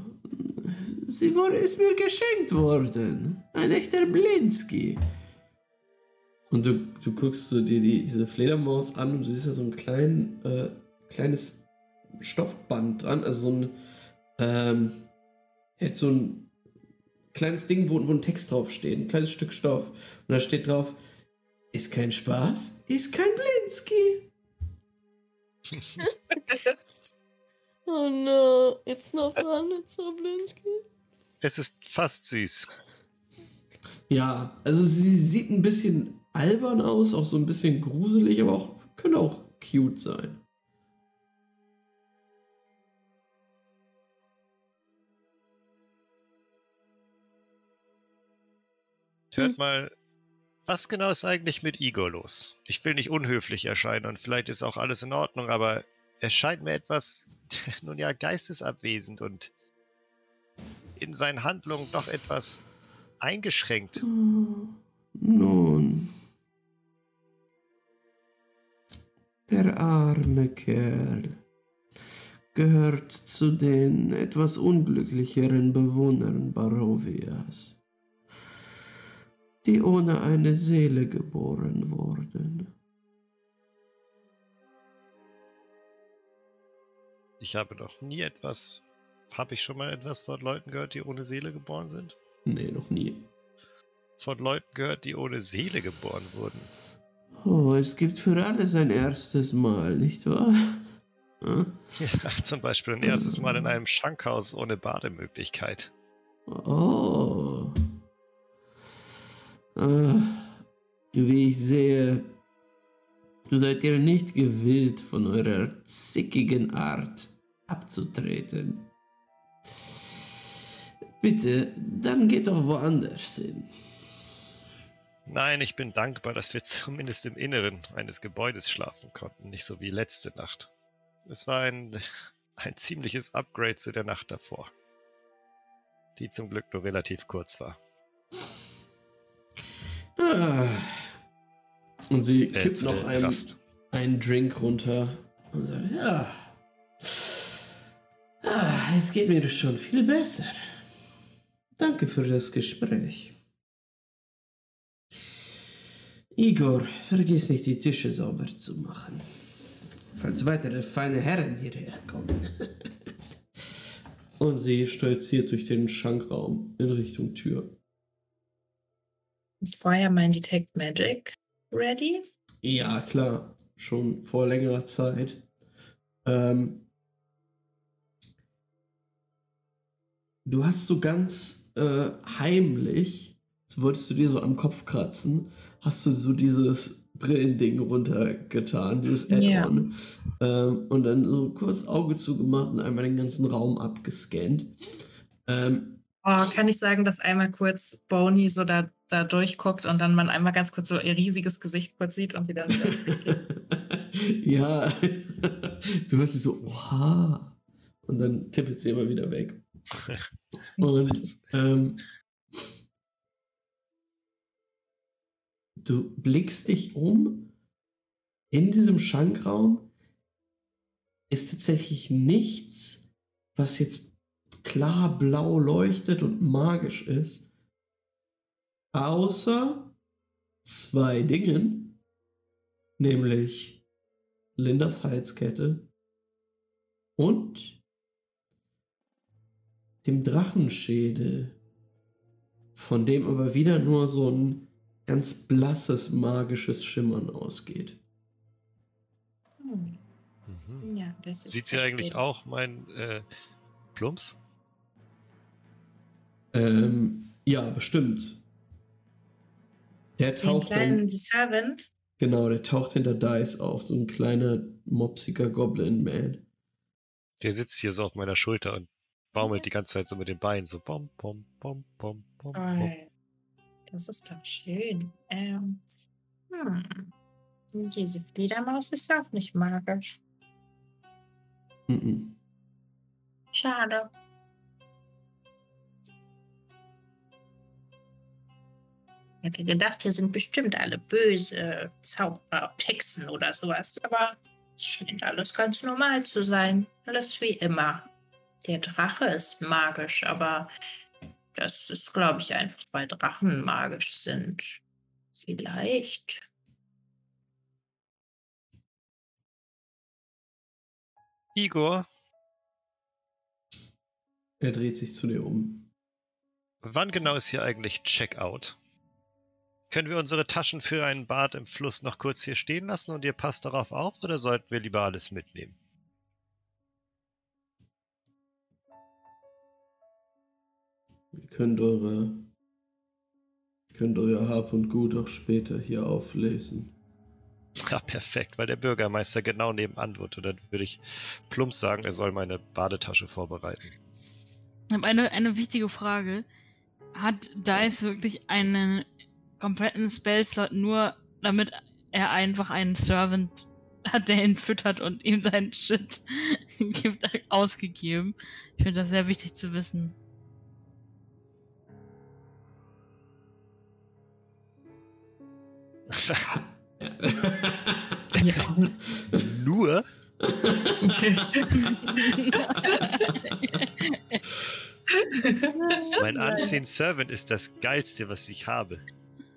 sie wurde, ist mir geschenkt worden. Ein echter Blinski. Und du, du guckst so dir die, diese Fledermaus an und du siehst da so ein klein, äh, kleines Stoffband dran, also so ein, ähm, jetzt so ein kleines Ding, wo, wo ein Text draufsteht, ein kleines Stück Stoff. Und da steht drauf, ist kein Spaß, ist kein Blinski. oh no, it's no fun, it's so Blinski. Es ist fast süß. Ja, also sie sieht ein bisschen albern aus, auch so ein bisschen gruselig, aber auch könnte auch cute sein. Hört mal was genau ist eigentlich mit Igor los? Ich will nicht unhöflich erscheinen und vielleicht ist auch alles in Ordnung, aber er scheint mir etwas, nun ja, geistesabwesend und in seinen Handlungen doch etwas eingeschränkt. Nun. Der arme Kerl gehört zu den etwas unglücklicheren Bewohnern Barovias die ohne eine Seele geboren wurden. Ich habe noch nie etwas. Habe ich schon mal etwas von Leuten gehört, die ohne Seele geboren sind? Nee, noch nie. Von Leuten gehört, die ohne Seele geboren wurden. Oh, es gibt für alles ein erstes Mal, nicht wahr? Hm? Ja, zum Beispiel ein erstes Mal in einem Schankhaus ohne Bademöglichkeit. Oh. Äh, wie ich sehe, seid ihr nicht gewillt, von eurer zickigen Art abzutreten. Bitte, dann geht doch woanders hin. Nein, ich bin dankbar, dass wir zumindest im Inneren eines Gebäudes schlafen konnten, nicht so wie letzte Nacht. Es war ein, ein ziemliches Upgrade zu der Nacht davor, die zum Glück nur relativ kurz war. Ah. Und sie äh, kippt noch einen, einen Drink runter und sagt, ja, ah, es geht mir schon viel besser. Danke für das Gespräch. Igor, vergiss nicht, die Tische sauber zu machen. Falls weitere feine Herren hierher kommen. Und sie stolziert durch den Schankraum in Richtung Tür. Ist vorher mein Detect Magic ready? Ja, klar. Schon vor längerer Zeit. Ähm, du hast so ganz äh, heimlich, als wolltest du dir so am Kopf kratzen, hast du so dieses Brillending runtergetan, dieses Add-on. Yeah. Ähm, und dann so kurz Auge zugemacht und einmal den ganzen Raum abgescannt. Ähm, oh, kann ich sagen, dass einmal kurz Boney so da, da durchguckt und dann man einmal ganz kurz so ihr riesiges Gesicht kurz sieht und sie dann wieder. ja, du hörst sie so, oha. Und dann tippelt sie immer wieder weg. und ähm, du blickst dich um. In diesem Schankraum ist tatsächlich nichts, was jetzt klar blau leuchtet und magisch ist, außer zwei Dingen, nämlich Lindas Halskette und dem Drachenschädel, von dem aber wieder nur so ein ganz blasses, magisches Schimmern ausgeht. Hm. Mhm. Ja, Sieht sie eigentlich auch mein äh, Plumps? Ähm, ja, bestimmt. Der taucht Den kleinen dann, Servant? Genau, der taucht hinter Dice auf, so ein kleiner, mopsiger Goblin-Man. Der sitzt hier so auf meiner Schulter und baumelt die ganze Zeit so mit den Beinen, so bom, bom, bom, bom, bom, bom. Das ist doch schön. Ähm, hm. Diese Fledermaus ist auch nicht magisch. Mhm. Schade. Ich hätte gedacht, hier sind bestimmt alle böse Zauberer, Hexen oder sowas, aber es scheint alles ganz normal zu sein. Alles wie immer. Der Drache ist magisch, aber das ist, glaube ich, einfach, weil Drachen magisch sind. Vielleicht. Igor. Er dreht sich zu dir um. Wann genau ist hier eigentlich Checkout? Können wir unsere Taschen für einen Bad im Fluss noch kurz hier stehen lassen und ihr passt darauf auf oder sollten wir lieber alles mitnehmen? Ihr könnt eure, könnt euer Hab und Gut auch später hier auflesen. Ja, perfekt, weil der Bürgermeister genau nebenan wird. Und dann würde ich plump sagen, er soll meine Badetasche vorbereiten. Ich habe eine, eine wichtige Frage. Hat Dice wirklich einen kompletten Spellslot nur, damit er einfach einen Servant hat, der ihn füttert und ihm seinen Shit gibt, ausgegeben? Ich finde das sehr wichtig zu wissen. Nur? mein Unseen Servant ist das geilste, was ich habe.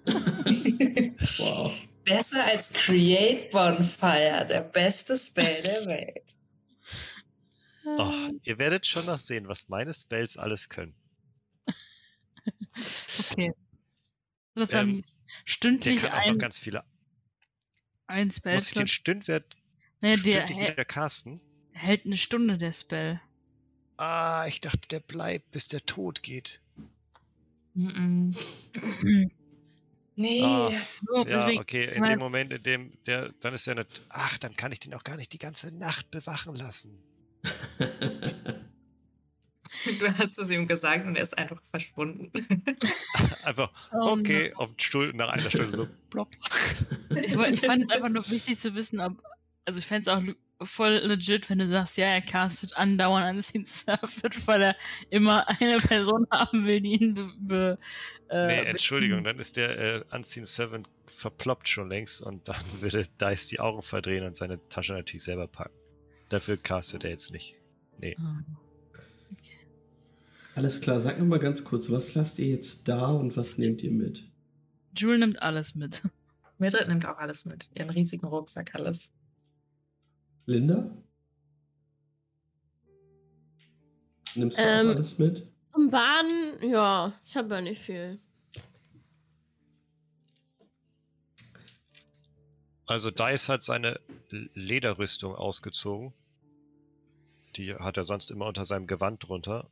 Wow. Besser als Create Bonfire, der beste Spell der Welt. Oh, ihr werdet schon noch sehen, was meine Spells alles können. Okay. Das ähm, stündlich der kann auch ein, noch ganz viele. Ein Spell. Muss ich den Stündwert nee, der wieder casten? Hält eine Stunde der Spell. Ah, ich dachte, der bleibt, bis der Tod geht. Mm -mm. nee. Ah, so, ja, okay, in dem Moment, in dem der, dann ist er nicht. Ach, dann kann ich den auch gar nicht die ganze Nacht bewachen lassen. Du hast es ihm gesagt und er ist einfach verschwunden. Einfach, okay, auf den Stuhl, nach einer Stunde so, plopp. Ich, ich fand es einfach nur wichtig zu wissen, ob. Also, ich fände es auch voll legit, wenn du sagst, ja, er castet andauernd an Scene Surfit, weil er immer eine Person haben will, die ihn be. be äh, Nee, Entschuldigung, dann ist der äh, Unseen Seven verploppt schon längst und dann würde Dice die Augen verdrehen und seine Tasche natürlich selber packen. Dafür castet er jetzt nicht. Ah. Alles klar, sag noch mal ganz kurz, was lasst ihr jetzt da und was nehmt ihr mit? Jewel nimmt alles mit. Mildred nimmt auch alles mit. Ihren riesigen Rucksack, alles. Linda? Nimmst du auch Ähm, alles mit? Zum Baden, ja, ich habe ja nicht viel. Also Dice hat seine Lederrüstung ausgezogen. Die hat er sonst immer unter seinem Gewand drunter.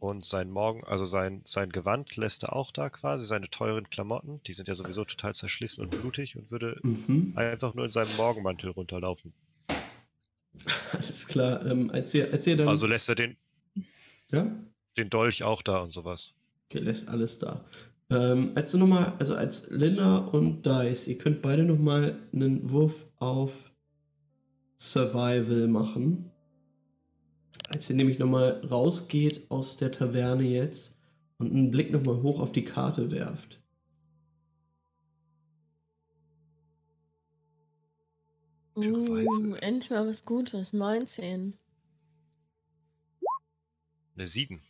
Und sein Morgen, also sein, sein Gewand lässt er auch da quasi, seine teuren Klamotten, die sind ja sowieso total zerschlissen und blutig und würde Mhm. einfach nur in seinem Morgenmantel runterlaufen. Alles klar. Ähm, als, ihr, als ihr dann. Also lässt er den, ja? den Dolch auch da und sowas. Okay, lässt alles da. Ähm, als du nochmal, also als Linda und Dice, ihr könnt beide nochmal einen Wurf auf Survival machen. Als ihr nämlich nochmal rausgeht aus der Taverne jetzt und einen Blick nochmal hoch auf die Karte werft. Uh, endlich mal was Gutes. 19. Eine 7.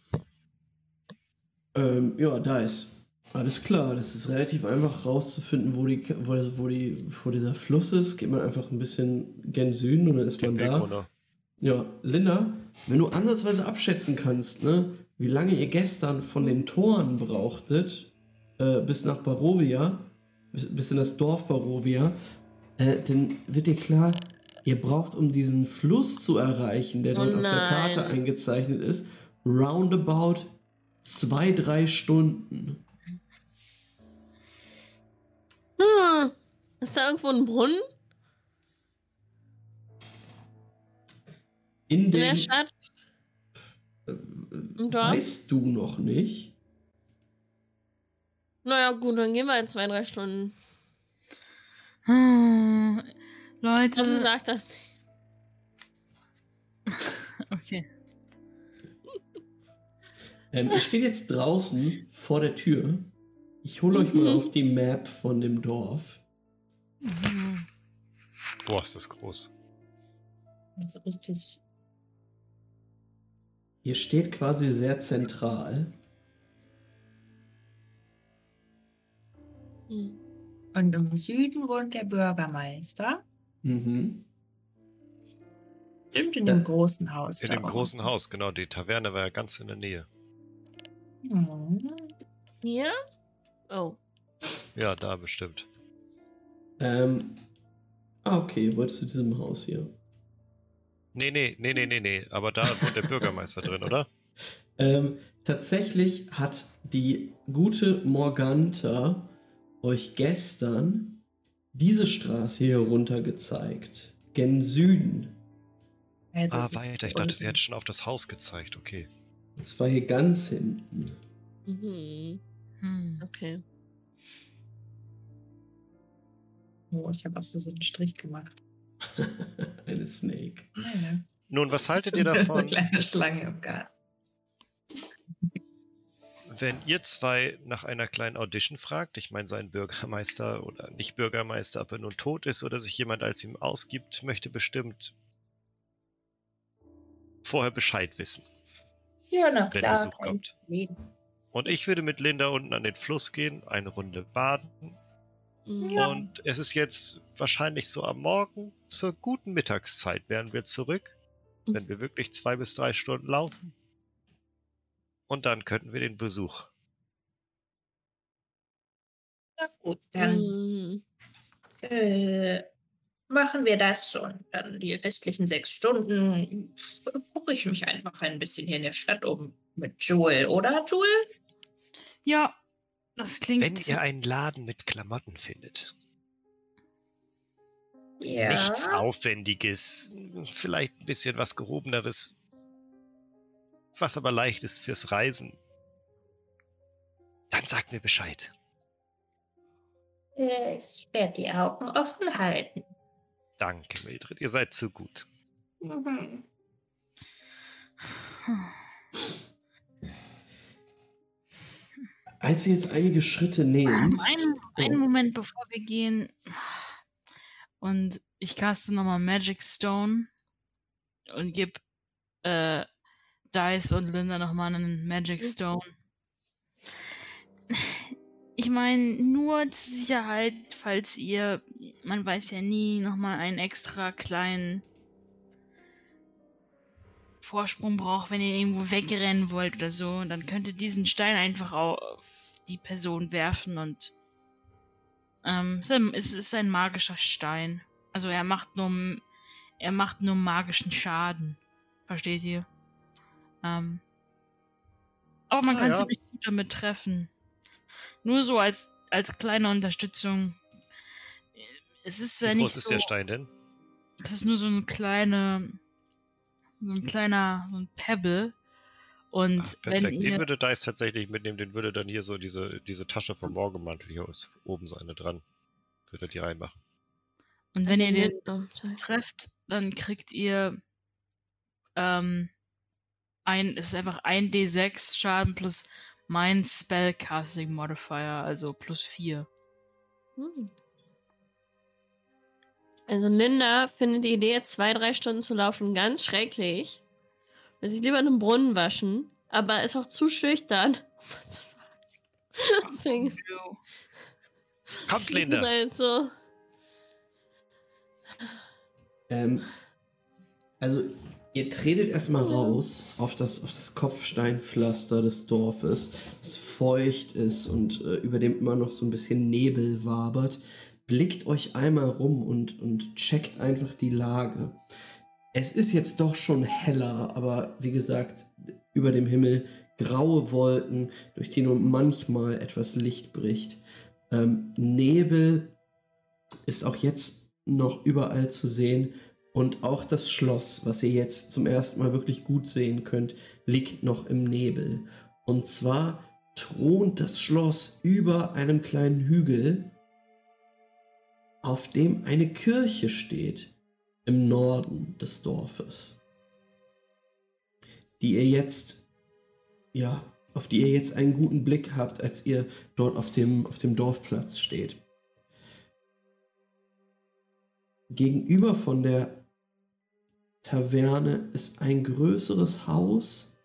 Ähm, ja, Dice. Alles klar, das ist relativ einfach rauszufinden, wo, die, wo, wo, die, wo dieser Fluss ist. Geht man einfach ein bisschen gen Süden und dann ist man da. runter. Ja, Linda, wenn du ansatzweise abschätzen kannst, ne, wie lange ihr gestern von den Toren brauchtet, äh, bis nach Barovia, bis, bis in das Dorf Barovia, äh, dann wird dir klar, ihr braucht, um diesen Fluss zu erreichen, der Oh dort auf der nein. Karte eingezeichnet ist, roundabout zwei, drei Stunden. Hm. Ist da irgendwo ein Brunnen In in der Stadt? Dorf? weißt du noch nicht. Naja, gut, dann gehen wir in zwei, drei Stunden. Hm, Leute. sagst das nicht. Okay. Ähm, ihr steht jetzt draußen vor der Tür. Ich hole euch mal Mhm. auf die Map von dem Dorf. Boah, ist das groß. Also richtig. Ihr steht quasi sehr zentral. Hm. Und im Süden wohnt der Bürgermeister. Mhm. Stimmt, in Ja. dem großen Haus. In da dem großen Haus, genau. Die Taverne war ja ganz in der Nähe. Mhm. Hier? Oh. Ja, da bestimmt. Ähm. Ah, okay, ihr wollt zu diesem Haus hier. Nee, nee, nee, nee, nee, nee. Aber da wohnt der Bürgermeister drin, oder? Ähm, tatsächlich hat die gute Morganta euch gestern diese Straße hier runter gezeigt. Gen Süden. Also Ah, weiter. Ich dachte, sie hat schon auf das Haus gezeigt. Okay. Und zwar hier ganz hinten. Mhm. Hm. Okay. Oh, ich habe aus Versehen einen Strich gemacht. Eine Snake. Meine. Nun, was haltet ihr So eine davon, kleine Schlange im Garten. Wenn ihr zwei nach einer kleinen Audition fragt? Ich meine, sein Bürgermeister oder nicht Bürgermeister, ob er nun tot ist oder sich jemand als ihm ausgibt, möchte bestimmt vorher Bescheid wissen, Ja, na wenn klar. Besuch kommt. Und ich würde mit Linda unten an den Fluss gehen, eine Runde baden. Mhm. Ja. Und es ist jetzt wahrscheinlich so am Morgen, zur guten Mittagszeit wären wir zurück, wenn wir wirklich zwei bis drei Stunden laufen. Und dann könnten wir den Besuch. Na gut, dann Mhm. äh, machen wir das schon. Dann die restlichen sechs Stunden gucke ich mich einfach ein bisschen hier in der Stadt um mit Joel, oder Joel? Ja, das klingt. Wenn ihr einen Laden mit Klamotten findet, Ja. Nichts Aufwendiges. Vielleicht ein bisschen was Gehobeneres. Was aber leicht ist fürs Reisen. Dann sagt mir Bescheid. Ich werde die Augen offen halten. Danke, Mildred. Ihr seid zu gut. Mhm. Als ihr jetzt einige Schritte nehmt. Einen, einen. Moment, bevor wir gehen. Und ich caste nochmal Magic Stone und gebe äh, Dice und Linda nochmal einen Magic mhm. Stone. Ich meine, nur zur Sicherheit, falls ihr, man weiß ja nie, nochmal einen extra kleinen Vorsprung braucht, wenn ihr irgendwo wegrennen wollt oder so, dann könnt ihr diesen Stein einfach auf die Person werfen und ähm, es ist ein magischer Stein. Also er macht nur er macht nur magischen Schaden. Versteht ihr? Ähm, aber man ah, kann ja. ziemlich gut damit treffen. Nur so als, als kleine Unterstützung. Es ist ja nicht so. Wie groß ist der Stein denn? Es ist nur so eine kleine so ein kleiner, so ein Pebble. Und Ach, perfekt. Wenn ihr, den würde Dice tatsächlich mitnehmen, den würde dann hier so diese, diese Tasche vom Morgenmantel, hier ist oben so eine dran. Würde die reinmachen. Und wenn also ihr den oh, trefft, dann kriegt ihr ähm, ein, es ist einfach ein D6 Schaden plus mein Spellcasting Modifier, also plus 4. Hm. Also Linda findet die Idee, zwei, drei Stunden zu laufen, ganz schrecklich. Will sich lieber in einem Brunnen waschen, aber ist auch zu schüchtern, um was zu sagen. Deswegen Kommt, Linda. Halt so. Ähm, also, ihr tretet erstmal raus auf das, auf das Kopfsteinpflaster des Dorfes, das feucht ist und äh, über dem immer noch so ein bisschen Nebel wabert blickt euch einmal rum und, und checkt einfach die Lage. Es ist jetzt doch schon heller, aber wie gesagt, über dem Himmel graue Wolken, durch die nur manchmal etwas Licht bricht. Ähm, Nebel ist auch jetzt noch überall zu sehen und auch das Schloss, was ihr jetzt zum ersten Mal wirklich gut sehen könnt, liegt noch im Nebel. Und zwar thront das Schloss über einem kleinen Hügel auf dem eine Kirche steht im Norden des Dorfes, die ihr jetzt, ja, auf die ihr jetzt einen guten Blick habt, als ihr dort auf dem, auf dem Dorfplatz steht. Gegenüber von der Taverne ist ein größeres Haus,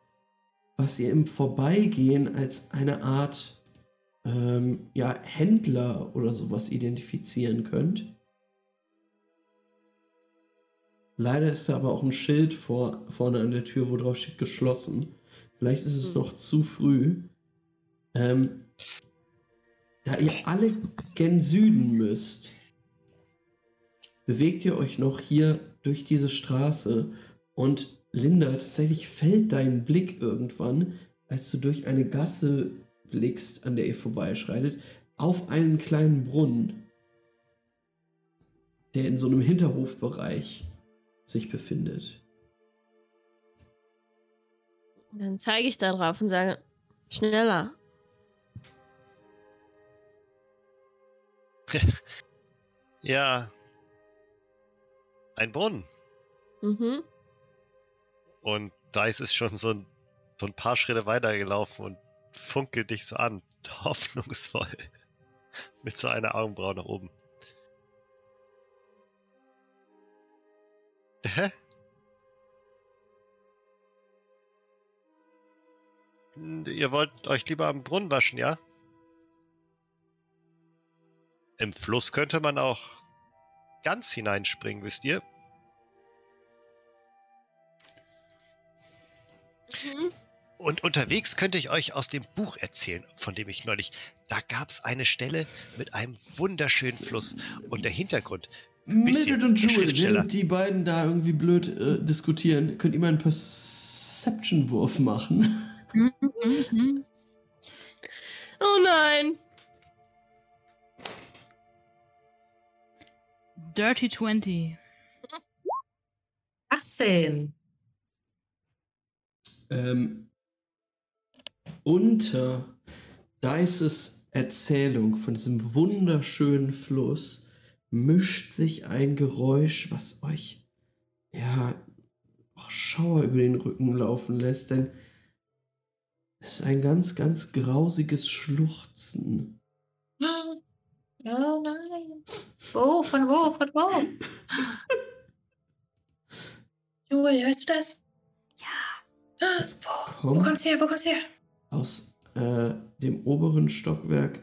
was ihr im Vorbeigehen als eine Art ähm, ja, Händler oder sowas identifizieren könnt. Leider ist da aber auch ein Schild vor, vorne an der Tür, wo drauf steht geschlossen. Vielleicht ist es hm. noch zu früh. Ähm, da ihr alle gen Süden müsst, bewegt ihr euch noch hier durch diese Straße und Linda, tatsächlich fällt dein Blick irgendwann, als du durch eine Gasse blickst, an der ihr vorbeischreitet, auf einen kleinen Brunnen, der in so einem Hinterhofbereich sich befindet. Dann zeige ich da drauf und sage, schneller. ja. Ein Brunnen. Mhm. Und da ist es schon so ein, so ein paar Schritte weitergelaufen und funkelt dich so an, hoffnungsvoll. Mit so einer Augenbraue nach oben. Hä? Ihr wollt euch lieber am Brunnen waschen, ja? Im Fluss könnte man auch ganz hineinspringen, wisst ihr? Mhm. Und unterwegs könnte ich euch aus dem Buch erzählen, von dem ich neulich. Da gab es eine Stelle mit einem wunderschönen Fluss. Und der Hintergrund. Mildred und Jewel, während die beiden da irgendwie blöd äh, diskutieren, könnt ihr mal einen Perception-Wurf machen. oh nein! Dirty 20. 18. Ähm, unter Dices Erzählung von diesem wunderschönen Fluss mischt sich ein Geräusch, was euch ja auch Schauer über den Rücken laufen lässt, denn es ist ein ganz, ganz grausiges Schluchzen. Oh nein. Wo? Von wo? Von wo? Joel, hörst du das? Ja. Es Wo? Wo kommt kommt's her? Wo kommt's her? aus äh, dem oberen Stockwerk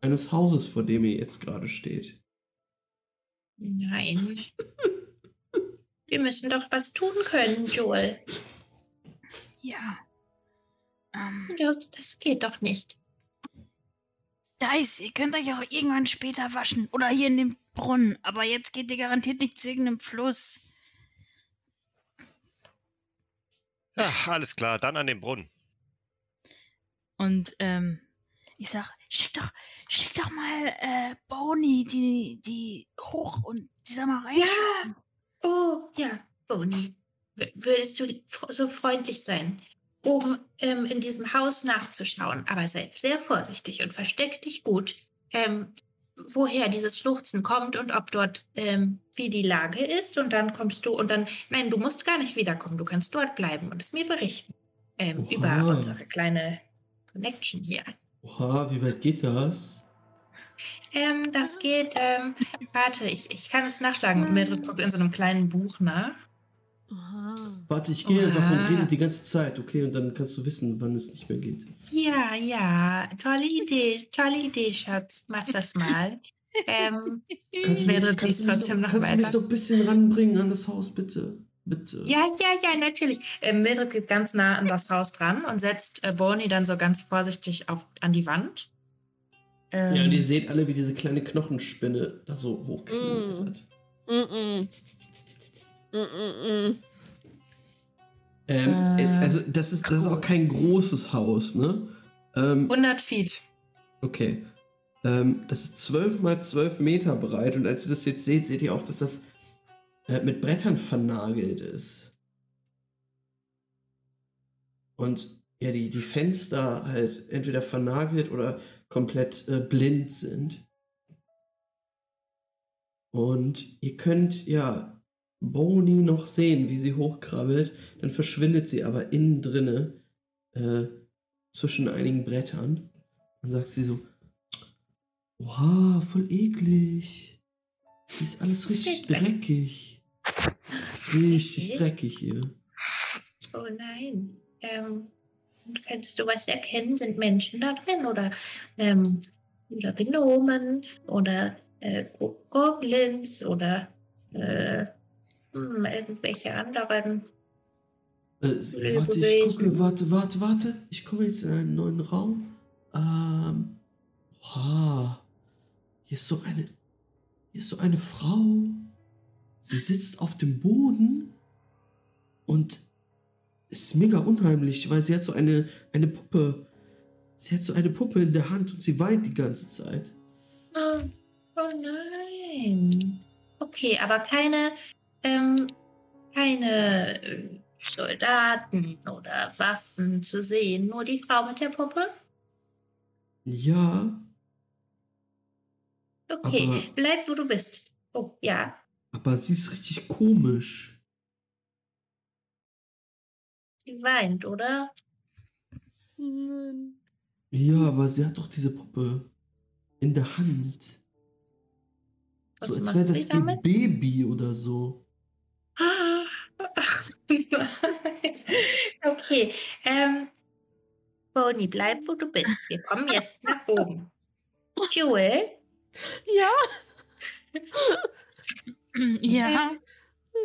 eines Hauses, vor dem ihr jetzt gerade steht. Nein. Wir müssen doch was tun können, Joel. Ja. Ähm, Das, das geht doch nicht. Dice, ihr könnt euch auch irgendwann später waschen. Oder hier in dem Brunnen. Aber jetzt geht ihr garantiert nicht zu irgendeinem Fluss. Ja, alles klar, dann an den Brunnen. Und ähm, ich sag, schick doch, schick doch mal äh, Boni die, die hoch und die soll mal rein. Ja. Oh, ja, Boni. W- Würdest du so freundlich sein, oben ähm, in diesem Haus nachzuschauen? Aber sei sehr vorsichtig und versteck dich gut, ähm, woher dieses Schluchzen kommt und ob dort, ähm, wie die Lage ist. Und dann kommst du und dann, nein, du musst gar nicht wiederkommen. Du kannst dort bleiben und es mir berichten. Ähm, über unsere kleine Connection hier. Oha, wie weit geht das? Ähm, das geht, ähm, warte, ich, ich kann es nachschlagen. Mildred guckt in so einem kleinen Buch nach. Aha. Warte, ich gehe einfach und rede die ganze Zeit, okay? Und dann kannst du wissen, wann es nicht mehr geht. Ja, ja, tolle Idee, tolle Idee, Schatz. Mach das mal. ähm, Kannst du, Mildred kannst mich trotzdem noch, noch kannst du mich noch ein bisschen ranbringen an das Haus, bitte? Bitte. ja, ja, ja, natürlich. Ähm, Mildred geht ganz nah an das Haus dran und setzt äh, Bonnie dann so ganz vorsichtig auf, an die Wand. Ähm, Ja, und ihr seht alle, wie diese kleine Knochenspinne da so hochknurrt Mm. hat. Mm-mm. Mm-mm-mm. Ähm, Äh, also, das ist, das ist auch kein großes Haus, ne? Ähm, 100 Feet. okay. Ähm, das ist 12 mal 12 Meter breit und als ihr das jetzt seht, seht ihr auch, dass das äh, mit Brettern vernagelt ist. Und ja, die, die Fenster halt entweder vernagelt oder komplett äh, blind sind. Und ihr könnt ja Boni noch sehen, wie sie hochkrabbelt. Dann verschwindet sie aber innen drinne äh, zwischen einigen Brettern. Dann sagt sie so: Oha, voll eklig. Hier ist alles richtig dreckig. richtig Dreckig? hier. Oh nein. Ähm, könntest du was erkennen? Sind Menschen da drin oder, ähm, oder Gnomen oder äh, Go- Goblins oder äh, hm, irgendwelche anderen? Äh, warte, ich gucke, warte, warte, warte. Ich komme jetzt in einen neuen Raum. Ähm. Oha. Hier ist so eine. Hier ist so eine Frau. Sie sitzt auf dem Boden und ist mega unheimlich, weil sie hat so eine, eine Puppe. Sie hat so eine Puppe in der Hand und sie weint die ganze Zeit. Oh, oh nein. Okay, aber keine, ähm, keine äh, Soldaten oder Waffen zu sehen. Nur die Frau mit der Puppe? Ja, Okay, Aber- bleib wo du bist. Oh, ja. aber sie ist richtig komisch. Sie weint, oder? Nein. Ja, aber sie hat doch diese Puppe in der Hand. Was so als wäre das ihr? Baby oder so. okay, ähm, Bonnie, bleib wo du bist. Wir kommen jetzt nach oben. Joel, Ja. Ja.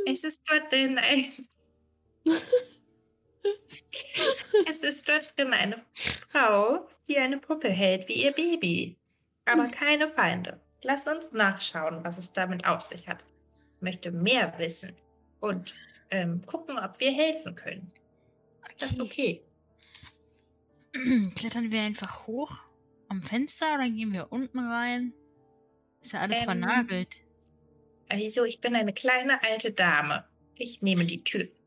es ist dort drin ein. es ist dort drin eine Frau, die eine Puppe hält wie ihr Baby. Aber keine Feinde. Lass uns nachschauen, was es damit auf sich hat. Ich möchte mehr wissen und ähm, gucken, ob wir helfen können. Ist das okay? Klettern wir einfach hoch am Fenster oder gehen wir unten rein? Ist ja alles Ähm, vernagelt. Also, ich bin eine kleine alte Dame. Ich nehme die Tür.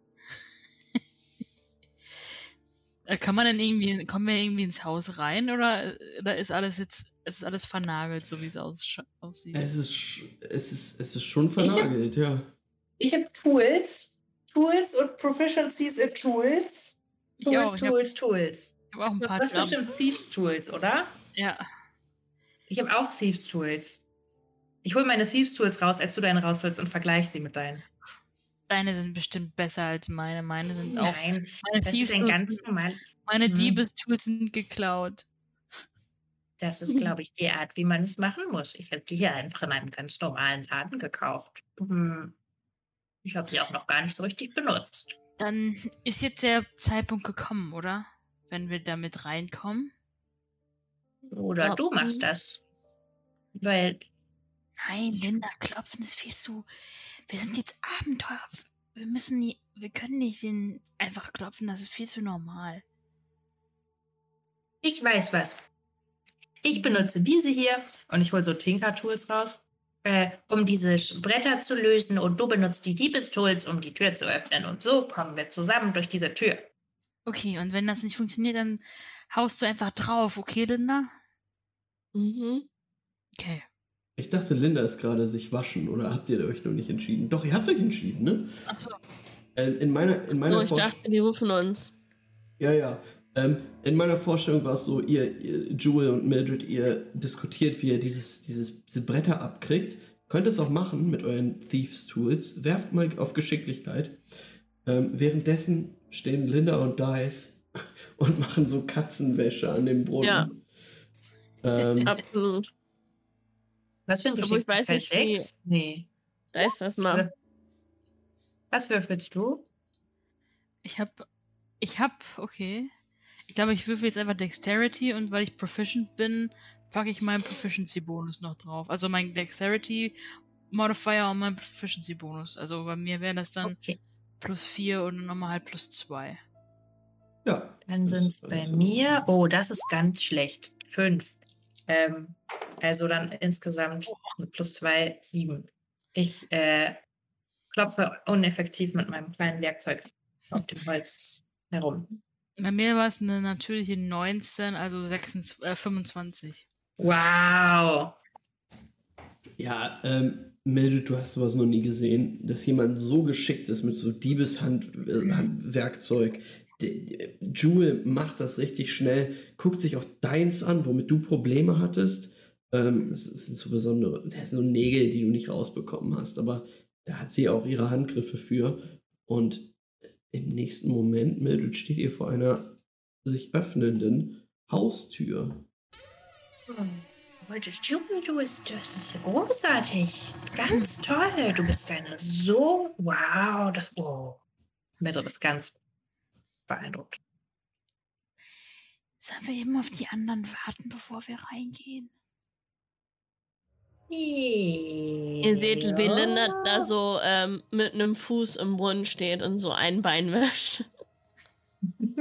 Äh, Kann man denn irgendwie, kommen wir irgendwie ins Haus rein oder, oder ist alles jetzt, ist alles vernagelt, so wie es aussieht? Es ist, es ist, es ist schon vernagelt, ja. Ich habe Tools. Tools und Proficiencies in Tools. Ich Tools, auch, ich habe Tools, Tools. hab auch ein Du paar hast Lampen. bestimmt Thieves Tools, oder? Ja. Ich habe auch Thieves Tools. Ich hole meine Thieves Tools raus, als du deine rausholst und vergleiche sie mit deinen. Deine sind bestimmt besser als meine. Meine sind auch. Nein, Meine das Thieves ist ein Tools ganz sind, normales. meine Mhm. Diebestools sind geklaut. Das ist, glaube ich, die Art, wie man es machen muss. Ich habe die hier einfach in einem ganz normalen Laden gekauft. Hm. Ich habe sie auch noch gar nicht so richtig benutzt. Dann ist jetzt der Zeitpunkt gekommen, oder? Wenn wir damit reinkommen. Oder Ja, du machst das. Weil Nein, Linda, klopfen ist viel zu. Wir sind jetzt Abenteurer. Wir müssen nie, wir können nicht den einfach klopfen, das ist viel zu normal. Ich weiß was. Ich benutze diese hier und ich hole so Tinker-Tools raus. Äh, um diese Bretter zu lösen und du benutzt die Diebestools, um die Tür zu öffnen. Und so kommen wir zusammen durch diese Tür. Okay, und wenn das nicht funktioniert, dann haust du einfach drauf, okay, Linda? Mhm. Okay. Ich dachte, Linda ist gerade sich waschen oder habt ihr euch noch nicht entschieden? Doch, ihr habt euch entschieden, ne? Achso. Ähm, in meiner, in meiner Oh, ich Vorst- dachte, die rufen uns. Ja, ja. Ähm, in meiner Vorstellung war es so, ihr, ihr, Jewel und Mildred, ihr diskutiert, wie ihr dieses, dieses, diese Bretter abkriegt. Könnt es auch machen mit euren Thieves Tools. Werft mal auf Geschicklichkeit. Ähm, währenddessen stehen Linda und Dice und machen so Katzenwäsche an dem Brunnen. Ja. Ähm, Absolut. Was für ein Aber ich weiß nicht, wie-? Nee. Da ist das mal. Was würfelst du? Ich hab. Ich hab, okay. Ich glaube, ich würfel jetzt einfach Dexterity und weil ich proficient bin, packe ich meinen Proficiency-Bonus noch drauf. Also mein Dexterity Modifier und mein Proficiency-Bonus. Also bei mir wäre das dann Okay. plus 4 und nochmal halt plus 2. ja. Dann sind es bei also- mir. Oh, das ist ganz schlecht. Fünf. Ähm, also dann insgesamt mit plus zwei, sieben. Ich äh, klopfe uneffektiv mit meinem kleinen Werkzeug auf dem Holz herum. Bei mir war es eine natürliche 19, also 26, äh, 25. Wow. Ja, ähm, Mildred, du hast sowas noch nie gesehen, dass jemand so geschickt ist mit so Diebeshandwerkzeug. Jewel macht das richtig schnell, guckt sich auch deins an, womit du Probleme hattest. Ähm, es sind so besondere, das sind so Nägel, die du nicht rausbekommen hast, aber da hat sie auch ihre Handgriffe für. Und im nächsten Moment, Mildred, steht ihr vor einer sich öffnenden Haustür. Heute Jubel, du bist, das ist ja großartig. Ganz toll. Du bist eine so, wow, das, oh. Mildred ist ganz beeindruckt. Sollen wir eben auf die anderen warten, bevor wir reingehen? Ihr seht, wie Linda da so ähm, mit einem Fuß im Brunnen steht und so ein Bein wäscht.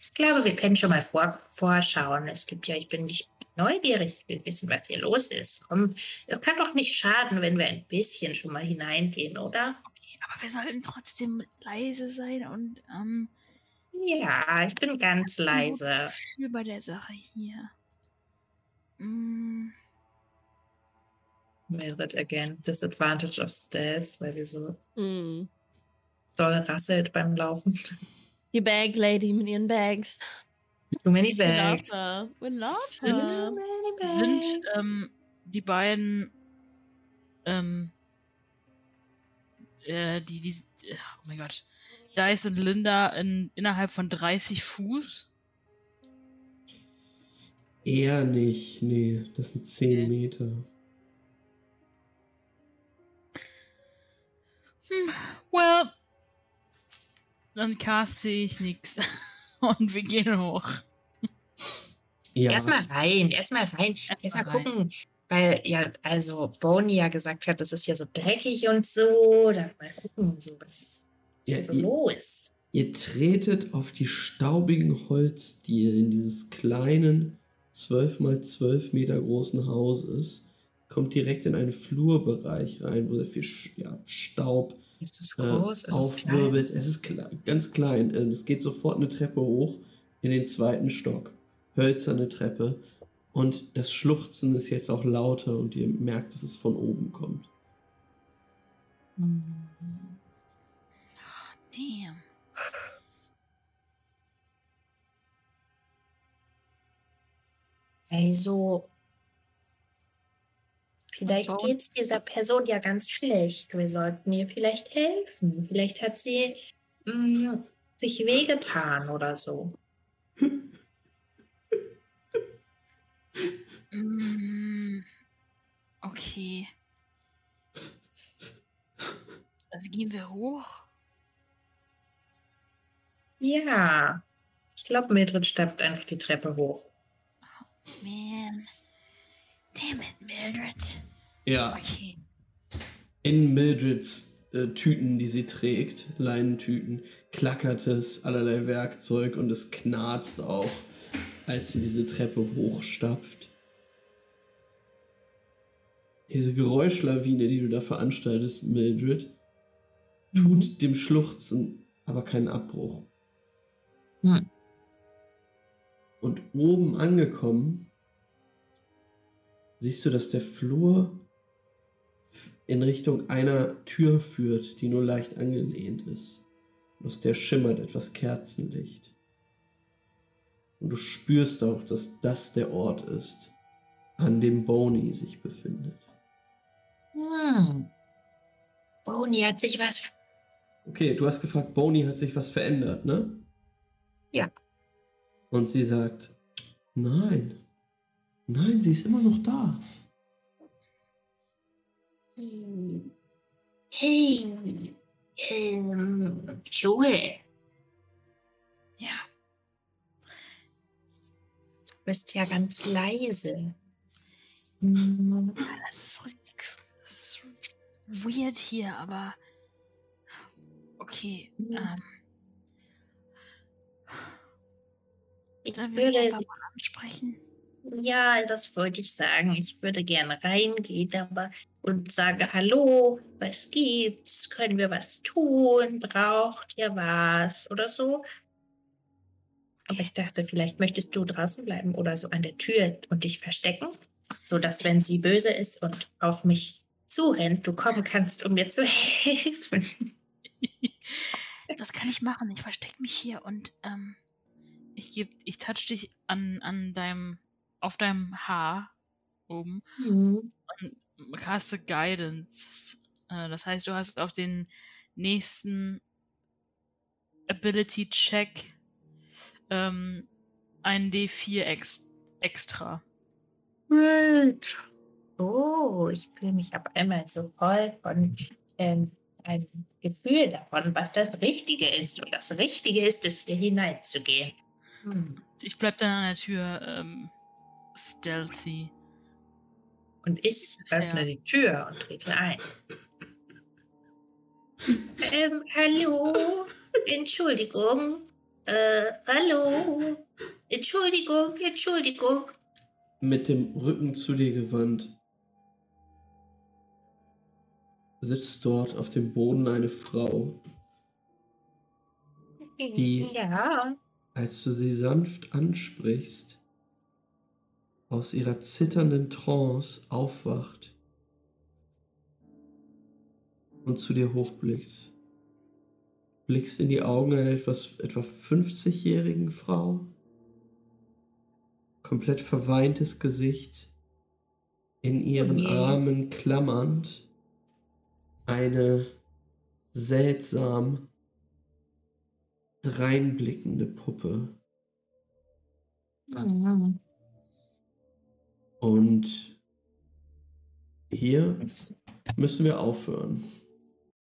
Ich glaube, wir können schon mal vor, vorschauen. Es gibt ja, ich bin nicht neugierig, ich will wissen, was hier los ist. Komm, es kann doch nicht schaden, wenn wir ein bisschen schon mal hineingehen, oder? Okay, aber wir sollten trotzdem leise sein und ähm, Ja, ich bin ganz leise. Gefühl bei der Sache hier. Mm, Mildred again. Disadvantage of Stealth, weil sie so Hm. doll rasselt beim Laufen. Die Bag Lady mit ihren Bags. Too many We love bags. her. We love Sind- her. sind ähm, die beiden ähm, äh, die, die oh mein Gott Dice und Linda in, innerhalb von 30 Fuß Eher nicht, nee, das sind 10 Meter. Well dann caste ich nix und wir gehen hoch Ja, Erstmal rein, erstmal rein, erstmal rein. gucken. Weil ja, also Boney ja gesagt hat, das ist ja so dreckig und so. Dann mal gucken, so was ist Ja, denn so ihr- los. Ihr tretet auf die staubigen Holzdielen dieses kleinen, 12 mal 12 Meter großen Hauses. Kommt direkt in einen Flurbereich rein, wo sehr viel ja, Staub ist es äh, groß? Ist aufwirbelt. Es ist klein, ganz klein. Äh, es geht sofort eine Treppe hoch in den zweiten Stock. Hölzerne Treppe. Und das Schluchzen ist jetzt auch lauter und ihr merkt, dass es von oben kommt. Mhm. Damn. Also, vielleicht geht es dieser Person ja ganz schlecht. Wir sollten ihr vielleicht helfen. Vielleicht hat sie mm, sich wehgetan oder so. Mm, Okay. Also gehen wir hoch. Ja. Ich glaube, Mildred stapft einfach die Treppe hoch. Man. Damn it, Mildred. Ja, Okay. in Mildreds äh, Tüten, die sie trägt, Leinentüten, klackert es allerlei Werkzeug und es knarzt auch, als sie diese Treppe hochstapft. Diese Geräuschlawine, die du da veranstaltest, Mildred, tut dem Schluchzen aber keinen Abbruch. Hm. Und oben angekommen, siehst du, dass der Flur in Richtung einer Tür führt, die nur leicht angelehnt ist. Und aus der schimmert etwas Kerzenlicht. Und du spürst auch, dass das der Ort ist, an dem Boney sich befindet. Hm. Boni hat sich was. Okay, du hast gefragt, Boney hat sich was verändert, ne? Ja. Und sie sagt, nein, nein, sie ist immer noch da. Hey, ähm, Joel, Ja. du bist ja ganz leise. Das ist richtig. Das ist weird hier, aber. Okay. Hm. Ähm, Ich sollen wir sie würde, einfach mal ansprechen? Ja, das wollte ich sagen. Ich würde gerne reingehen, aber und sage Hallo, was gibt's? Können wir was tun? Braucht ihr was oder so? Aber ich dachte, vielleicht möchtest du draußen bleiben oder so an der Tür und dich verstecken, so dass wenn sie böse ist und auf mich zurennt, du kommen kannst, um mir zu helfen. Das kann ich machen. Ich verstecke mich hier und ähm, ich ich touch dich an, an deinem, auf deinem Haar oben Hm. und caste Guidance. Äh, das heißt, du hast auf den nächsten Ability Check ähm, ein D4 ex extra. Great. Oh, ich fühle mich auf einmal so voll von ähm, einem Gefühl davon, was das Richtige ist. Und das Richtige ist es, hier hineinzugehen. Hm. Ich bleib dann an der Tür ähm, stealthy. Und ich Bisher. öffne die Tür und trete ein. ähm, hallo? Entschuldigung. Äh, hallo? Entschuldigung, Entschuldigung. Mit dem Rücken zu dir gewandt sitzt dort auf dem Boden eine Frau. Die- Ja. Als du sie sanft ansprichst, aus ihrer zitternden Trance aufwacht und zu dir hochblickt. Blickst in die Augen einer etwas, etwa 50-jährigen Frau. Komplett verweintes Gesicht, in ihren. Armen klammernd eine seltsam dreinblickende Puppe. Mhm. Und hier müssen wir aufhören.